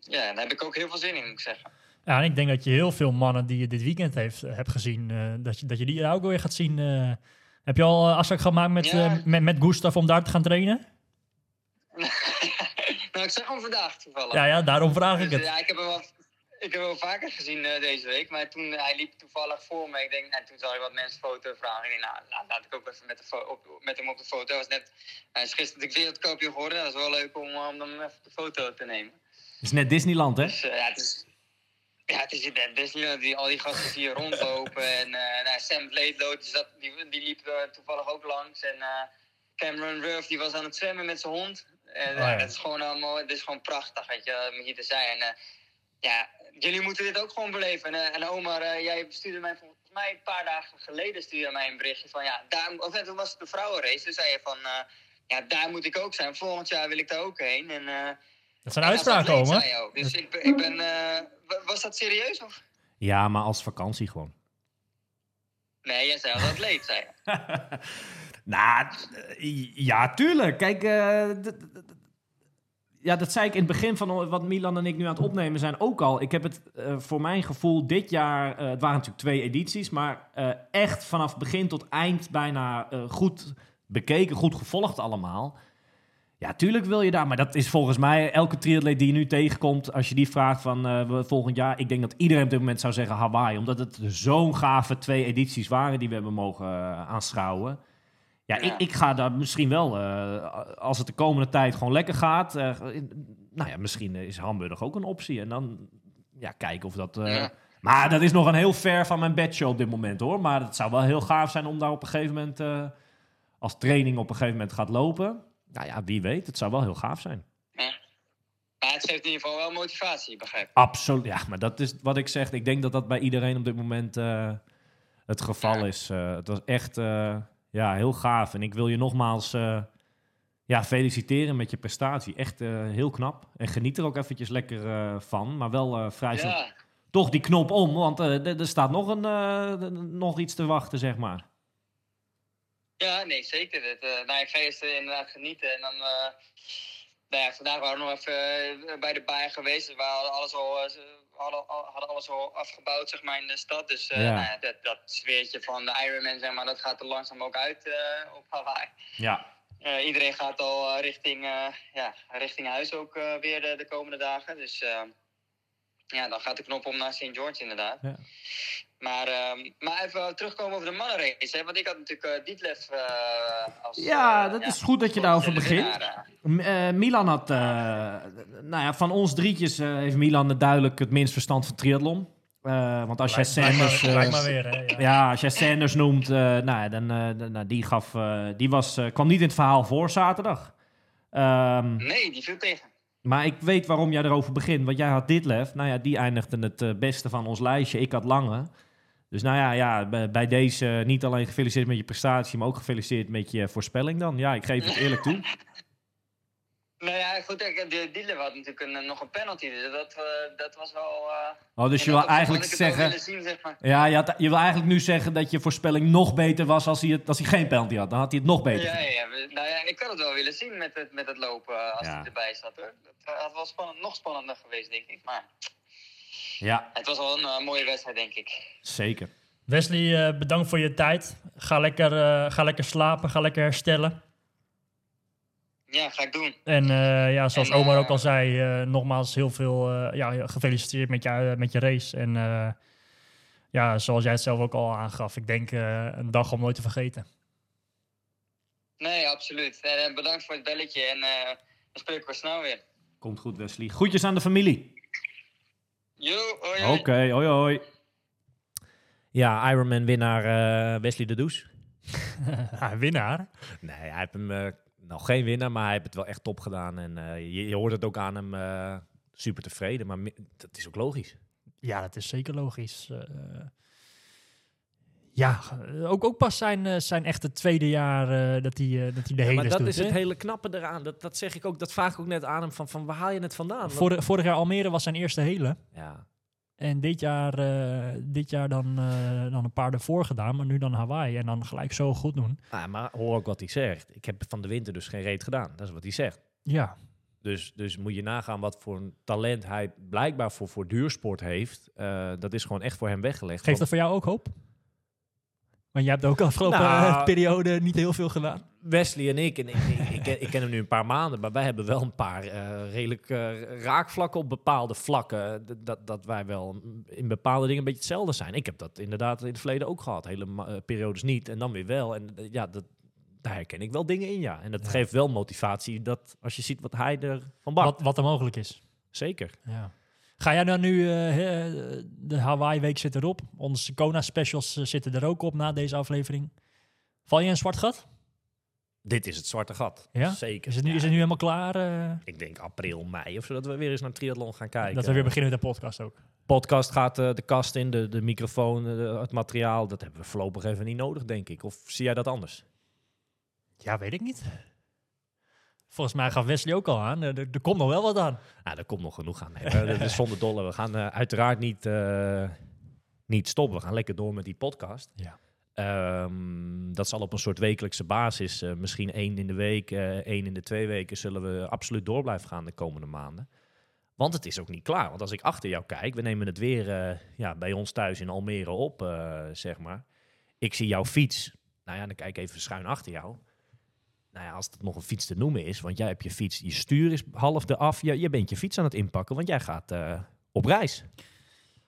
ja, daar heb ik ook heel veel zin in, moet ik zeggen. Ja, en ik denk dat je heel veel mannen die je dit weekend heeft, hebt gezien, dat, je, dat je die ook weer gaat zien. heb je al afspraak gemaakt met, Ja. met, met Gustav om daar te gaan trainen? nou, ik zag hem vandaag toevallig. Ja, ja, daarom vraag ik Dus, het. ja, ik heb hem wel, ik heb hem wel vaker gezien eh, deze week. Maar toen, hij liep toevallig voor me. Ik denk, en toen zag ik wat mensen foto vragen. Ik denk, nou, laat, laat ik ook even met, de op, met hem op de foto. Hij, was net, hij is gisteren natuurlijk wereldkampioen geworden. Dat is wel leuk om, eh, om hem even op de foto te nemen. Het is net Disneyland, hè? Dus eh, ja, het is... Ja, het is net Disneyland, die, al die gasten die hier rondlopen. En eh nou, Sam Bladeloot, die, zat, die, die liep toevallig ook langs. En eh, Cameron Ruff, die was aan het zwemmen met zijn hond. En Oh, ja, dat is gewoon allemaal, het is gewoon prachtig, weet je, om hier te zijn. En eh, ja, jullie moeten dit ook gewoon beleven. En, eh, en Omar, eh, jij stuurde mij volgens mij een paar dagen geleden stuurde mij een berichtje van ja, daar, of en toen was het de vrouwenrace. Toen zei je van eh, ja, daar moet ik ook zijn. Volgend jaar wil ik daar ook heen. En, eh, Dat zijn uitspraken, ook. Dus ik, ben- ik ben. eh, wa- was dat serieus? Of? Ja, maar als vakantie gewoon. Nee, jij zei als atleet, zei je. nou, ja, tuurlijk. Kijk, eh, d- ja, dat zei ik in het begin van wat Milan en ik nu aan het opnemen zijn ook al. Ik heb het eh, voor mijn gevoel dit jaar, eh, het waren natuurlijk twee edities, maar eh, echt vanaf begin tot eind bijna goed bekeken, goed gevolgd allemaal. Ja, tuurlijk wil je daar, maar dat is volgens mij elke triatleet die je nu tegenkomt, als je die vraagt van volgend jaar, ik denk dat iedereen op dit moment zou zeggen Hawaii, omdat het zo'n gave twee edities waren die we hebben mogen aanschouwen. Ja, Ja. Ik, ik ga daar misschien wel, eh, als het de komende tijd gewoon lekker gaat, eh, nou ja, misschien is Hamburg ook een optie en dan ja, kijken of dat... eh, Ja. Maar dat is nog een heel ver van mijn bedshow op dit moment hoor, maar het zou wel heel gaaf zijn om daar op een gegeven moment, als training op een gegeven moment gaat lopen. Nou ja, wie weet, het zou wel heel gaaf zijn. Maar het geeft in ieder geval wel motivatie, begrijp ik. Absoluut. Ja, maar dat is wat ik zeg. Ik denk dat dat bij iedereen op dit moment het geval Ja. is. Het was echt ja, heel gaaf. En ik wil je nogmaals eh, ja, feliciteren met je prestatie. Echt eh, heel knap. En geniet er ook eventjes lekker eh, van. Maar wel vrij. Ja, Toch die knop om, want er staat nog, een, nog iets te wachten, zeg maar. ja nee, zeker. Het, nou, ik ga eerst inderdaad genieten. En dan, nou ja, vandaag waren we nog even bij de baai geweest. Dus we hadden alles al, hadden, al- hadden alles al afgebouwd, zeg maar, in de stad. Dus eh, Ja. nou ja, dat, dat sfeertje van de Ironman, zeg maar, dat gaat er langzaam ook uit eh, op Hawaii. Ja. Eh, iedereen gaat al richting, ja, richting huis ook weer de, de komende dagen. Dus ja, dan gaat de knop om naar St. George inderdaad. Ja. Maar, ehm, maar even terugkomen over de mannenrace. Hè? Want ik had natuurlijk eh Dietlef eh, als... Ja, eh, dat is goed dat je daarover begint. Milan had, eh, nou ja, van ons drietjes eh, heeft Milan duidelijk het minst verstand van triathlon. Eh, want als jij Sanders, eh, maar weer, hè. Ja. ja, als jij Sanders noemt, eh, nou, ja, dan, eh, dan- nou, die gaf, eh, die was, eh, kwam niet in het verhaal voor zaterdag. Ehm, Nee, die viel tegen. Maar ik weet waarom jij erover begint. Want jij had Ditlef. Nou ja, die eindigde het eh, beste van ons lijstje. Ik had Lange. Dus nou ja, ja bij, bij deze eh, niet alleen gefeliciteerd met je prestatie, maar ook gefeliciteerd met je voorspelling dan. Ja, ik geef het eerlijk toe. Nou ja, goed, de Dietlef had natuurlijk een, nog een penalty. Dus dat, eh, dat was wel... eh, Oh, dus je wil eigenlijk zeggen... willen zien, zeg maar. Ja, je, had, je wil eigenlijk nu zeggen dat je voorspelling nog beter was als hij, het, als hij geen penalty had. Dan had hij het nog beter Ja, nou ja, ik had het wel willen zien met het, met het lopen eh, als Ja. hij erbij zat. Hoor. Dat had wel spannend, nog spannender geweest, denk ik. Maar Ja, het was wel een mooie wedstrijd, denk ik. zeker. Wesley, eh, bedankt voor je tijd. Ga lekker, eh, ga lekker slapen, ga lekker herstellen. Ja, ga ik doen. En eh, ja, zoals En, Omar eh, ook al zei, eh, nogmaals heel veel eh, ja, gefeliciteerd met je, eh, met je race. En eh, ja, zoals jij het zelf ook al aangaf, ik denk eh, een dag om nooit te vergeten. Nee, absoluut. En eh, bedankt voor het belletje en eh, dan spreken we snel weer. Komt goed, Wesley. Groetjes aan de familie. Jo, hoi, Oké, hoi. hoi hoi. Ja, Ironman-winnaar eh, Wesley de Does. Ja, winnaar. Nee, hij heeft hem eh, nog geen winnaar, maar hij heeft het wel echt top gedaan. En eh, je, je hoort het ook aan hem eh, super tevreden. Maar dat is ook logisch. Ja, dat is zeker logisch. Eh, ja, ook, ook pas zijn, zijn echte tweede jaar dat hij dat hij de Ja, hele maar dat doet. is het hele knappe eraan. Dat, dat zeg ik ook, dat vraag ik ook net aan hem. Van, van waar haal je het vandaan? Vorig, vorig jaar Almere was zijn eerste hele. ja, En dit jaar, eh, dit jaar dan, eh, dan een paar ervoor gedaan, maar nu dan Hawaii. En dan gelijk zo goed doen. Ah, maar hoor ook wat hij zegt. Ik heb van de winter dus geen reet gedaan. Dat is wat hij zegt. Ja, Dus, dus moet je nagaan wat voor een talent hij blijkbaar voor, voor duursport heeft. Eh, dat is gewoon echt voor hem weggelegd. geeft dat voor jou ook hoop? Want jij hebt ook de afgelopen Nou, eh, periode niet heel veel gedaan. Wesley en ik, en ik, ik, ik, ken, ik ken hem nu een paar maanden, maar wij hebben wel een paar eh, redelijk eh, raakvlakken op bepaalde vlakken. Dat, dat wij wel in bepaalde dingen een beetje hetzelfde zijn. Ik heb dat inderdaad in het verleden ook gehad. Hele periodes niet en dan weer wel. En ja, dat, daar herken ik wel dingen in, ja. En dat Ja. geeft wel motivatie dat als je ziet wat hij er van bakt. Wat, wat er mogelijk is. Zeker. Ja. Ga jij dan nu, eh, de Hawaii-week zit erop. Onze Kona-specials eh, zitten er ook op na deze aflevering. Val je in een zwart gat? Dit is het zwarte gat. Ja? Zeker. Is het nu, Ja, is het nu helemaal klaar? eh, Ik denk april, mei of zodat we weer eens naar triathlon gaan kijken. dat we weer beginnen met de podcast ook. podcast gaat de kast in, de, de microfoon, het materiaal. Dat hebben we voorlopig even niet nodig, denk ik. Of zie jij dat anders? Ja, weet ik niet. Volgens mij gaf Wesley ook al aan. Er, er- komt nog wel wat aan. Nou, er komt nog genoeg aan. Nee, eh, dat is zonder dolle. We gaan eh, uiteraard niet, eh, niet stoppen. We gaan lekker door met die podcast. Ja. Ehm, dat zal op een soort wekelijkse basis. eh, misschien één in de week, eh, één in de twee weken. Zullen we absoluut door blijven gaan de komende maanden. Want het is ook niet klaar. Want als ik achter jou kijk, we nemen het weer eh, ja, bij ons thuis in Almere op, eh, zeg maar. Ik zie jouw fiets. Nou ja, dan kijk ik even schuin achter jou. Nou ja, als het nog een fiets te noemen is, want jij hebt je fiets, je stuur is half eraf. Je, je bent je fiets aan het inpakken, want jij gaat eh, op reis.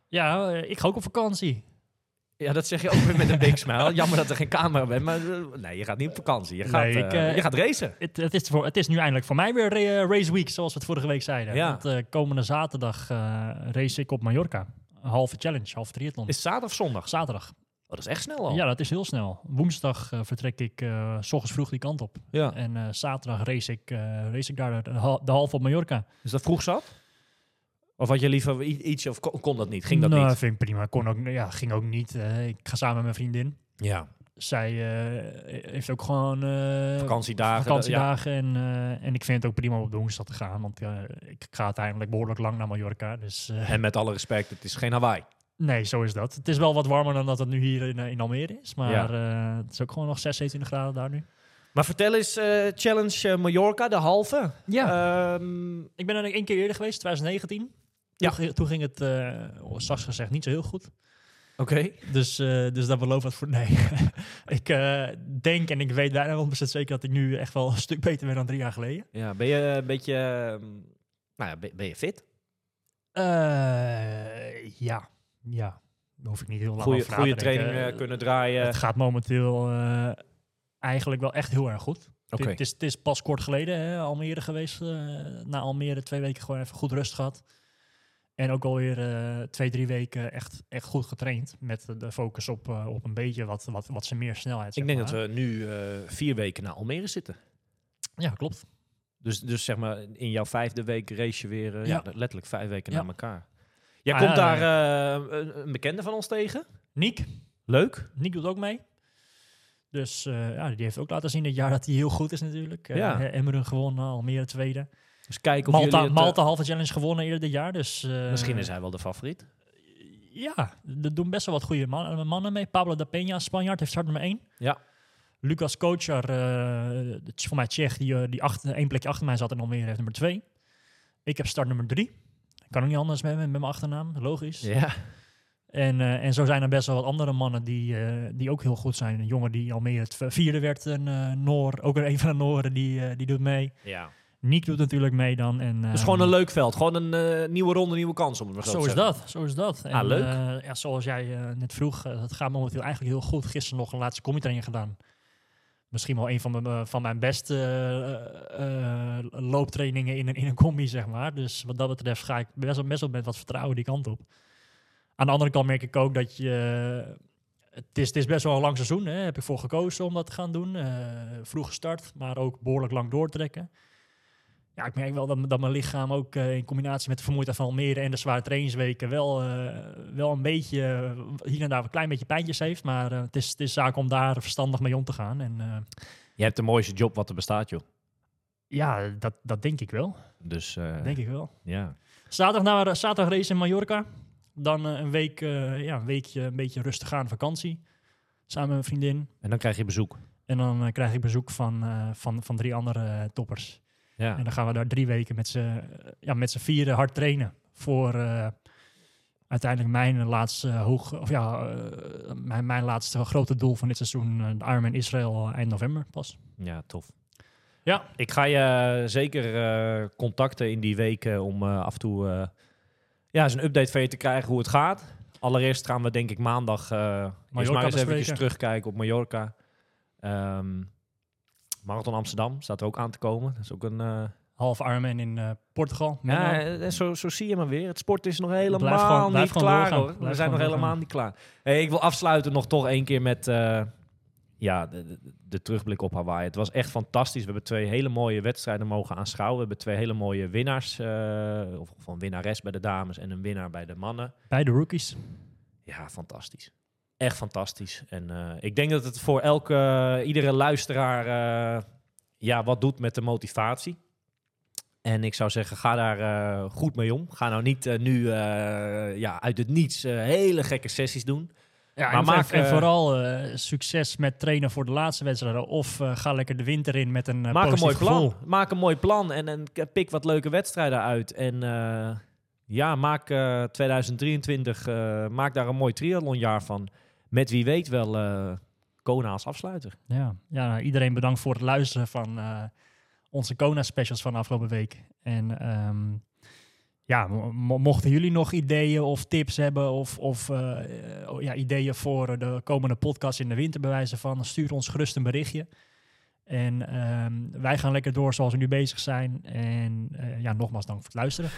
Ja, eh, ik ga ook op vakantie. Ja, dat zeg je ook weer met een big smile. Jammer dat er geen camera bent, maar eh, nee, je gaat niet op vakantie. Je gaat, Nee, ik, je gaat racen. Het, het, is voor, het is nu eindelijk voor mij weer ra- race week, zoals we het vorige week zeiden. Ja. Want komende zaterdag race ik op Mallorca. Een halve challenge, halve triathlon. Is het zaterdag of zondag? Zaterdag. Dat is echt snel al. Ja, dat is heel snel. Woensdag eh, vertrek ik eh, s ochtends vroeg die kant op. ja. En eh, zaterdag race ik, race ik daar de, de halve op Mallorca. Is dat vroeg zat? Of had je liever iets, of kon, kon dat niet? Ging dat nou, niet? vind ik prima. Kon ook, ja, ging ook niet. Ik ga samen met mijn vriendin. Ja, Zij heeft ook gewoon vakantiedagen. vakantiedagen. En, eh, en ik vind het ook prima om op de woensdag te gaan. Want ik ga uiteindelijk behoorlijk lang naar Mallorca. Dus Ja. En met alle respect, het is geen Hawaii. Nee, zo is dat. Het is wel wat warmer dan dat het nu hier in, eh, in Almere is. Maar Ja. eh, het is ook gewoon nog 6, 27 graden daar nu. Maar vertel eens, eh, Challenge Mallorca, de halve. Ja. Ehm, Ik ben er één keer eerder geweest, 2019. Ja. Toen, ging- toen ging het, eh straks gezegd, niet zo heel goed. Oké. Dus, dus dat belooft wat voor... Nee, ik denk en ik weet bijna 100% zeker dat ik nu echt wel een stuk beter ben dan drie jaar geleden. Ja, ben je een beetje... ehm, nou ja, ben, ben je fit? Ja, ja. Daar hoef ik niet heel lang Goeie, over na goede training eh, kunnen draaien. Het gaat momenteel eh, eigenlijk wel echt heel erg goed. Oké. Het, is, het is pas kort geleden hè, Almere geweest. eh, na Almere twee weken gewoon even goed rust gehad. En ook alweer eh twee, drie weken echt, echt goed getraind. Met de focus op, op een beetje wat, wat, wat ze meer snelheid. Ik denk dat we nu vier weken naar Almere zitten. Ja, klopt. Dus, dus zeg maar, in jouw vijfde week race je weer ja. Ja. letterlijk vijf weken Ja. naar elkaar. Jij Ah, komt daar eh, een, een bekende van ons tegen. Niek. Leuk. Niek doet ook mee. Dus eh, ja, die heeft ook laten zien dit jaar dat hij heel goed is natuurlijk. Eh, Ja. Emmerun gewonnen, Almere tweede. Dus kijken of Malta, het, Malta halve challenge gewonnen eerder dit jaar. Dus, Misschien is hij wel de favoriet. Ja, er doen best wel wat goede man- mannen mee. Pablo da Peña, Spanjaard, heeft start nummer 1. Ja. Lucas Kocher, het is voor mij Tsjech, die, die achter, één plekje achter mij zat en Almere heeft nummer 2. Ik heb start nummer 3. Kan ook niet anders met, met mijn achternaam, logisch. Ja. En, eh, en zo zijn er best wel wat andere mannen die, eh, die ook heel goed zijn. Een jongen die Almere het vierde werd, een eh, Noor, ook weer een van de Nooren, die, die doet mee. ja. Niek doet natuurlijk mee dan. En, Het is ehm, gewoon een leuk veld. Gewoon een nieuwe ronde, nieuwe kans om het maar zo, Zo te is zeggen. dat, zo is dat. En, Ah, leuk. ja, zoals jij net vroeg, het gaat momenteel eigenlijk heel goed. Gisteren nog een laatste combi-training gedaan. Misschien wel een van mijn, eh, van mijn beste eh, eh, looptrainingen in een, in een combi, zeg maar. Dus wat dat betreft ga ik best wel, best wel met wat vertrouwen die kant op. Aan de andere kant merk ik ook dat je... het, is, het is best wel een lang seizoen, hè. heb ik voor gekozen om dat te gaan doen. Vroeg gestart, maar ook behoorlijk lang doortrekken. Ja, ik merk wel dat, dat mijn lichaam ook eh, in combinatie met de vermoeidheid van Almere en de zware trainingsweken wel, eh, wel een beetje, eh, hier en daar een klein beetje pijntjes heeft. Maar het, is, het is zaak om daar verstandig mee om te gaan. En Je hebt de mooiste job wat er bestaat, joh. ja, dat, dat denk ik wel. Dus Denk ik wel. ja. Zaterdag, naar, zaterdag race in Mallorca. Dan een, week, ja, een weekje een beetje rustig aan vakantie. Samen met mijn vriendin. En dan krijg je bezoek. En dan krijg ik bezoek van, van, van drie andere toppers. Ja. En dan gaan we daar drie weken met z'n ja, met vieren hard trainen. Voor eh, uiteindelijk mijn laatste hoog, of ja, eh, mijn, mijn laatste grote doel van dit seizoen, eh, de Ironman Israël eind november pas. Ja, tof. Ja. Ik ga je eh, zeker eh, contacten in die weken om eh, af en toe eh, ja, eens een update van je te krijgen hoe het gaat. Allereerst gaan we denk ik maandag eh eerst maar eens eventjes terugkijken op Mallorca. Ehm, Marathon Amsterdam staat er ook aan te komen. Dat is ook een... eh, Half Ironman in eh, Portugal. ja, eh, zo, zo zie je maar weer. Het sport is nog helemaal Blijf gewoon- blijf niet klaar doorgaan. hoor. We zijn nog helemaal doorgaan. niet klaar. Hey, ik wil afsluiten nog toch één keer met... ja, de, de, de terugblik op Hawaii. Het was echt fantastisch. We hebben twee hele mooie wedstrijden mogen aanschouwen. We hebben twee hele mooie winnaars, of van winnares bij de dames en een winnaar bij de mannen. Bij de rookies. Ja, fantastisch. Echt fantastisch. En eh, ik denk dat het voor elke, iedere luisteraar eh, ja, wat doet met de motivatie. En ik zou zeggen, ga daar eh, goed mee om. Ga nou niet eh, nu eh, ja, uit het niets eh, hele gekke sessies doen. Ja, Maar en, maak, en eh, vooral eh, succes met trainen voor de laatste wedstrijden. Of eh, ga lekker de winter in met een Maak een mooi plan. Maak een mooi plan en, en pik wat leuke wedstrijden uit. En eh, ja, maak eh, 2023 eh, maak daar een mooi triathlonjaar van. Met wie weet wel eh Kona als afsluiter. Ja, ja nou, iedereen bedankt voor het luisteren van eh, onze Kona-specials van afgelopen week. En ehm, ja, mo- mo- mochten jullie nog ideeën of tips hebben of, of eh, eh, ja, ideeën voor de komende podcast in de winter bewijzen van, stuur ons gerust een berichtje. En ehm, wij gaan lekker door zoals we nu bezig zijn. En eh, ja, nogmaals dank voor het luisteren.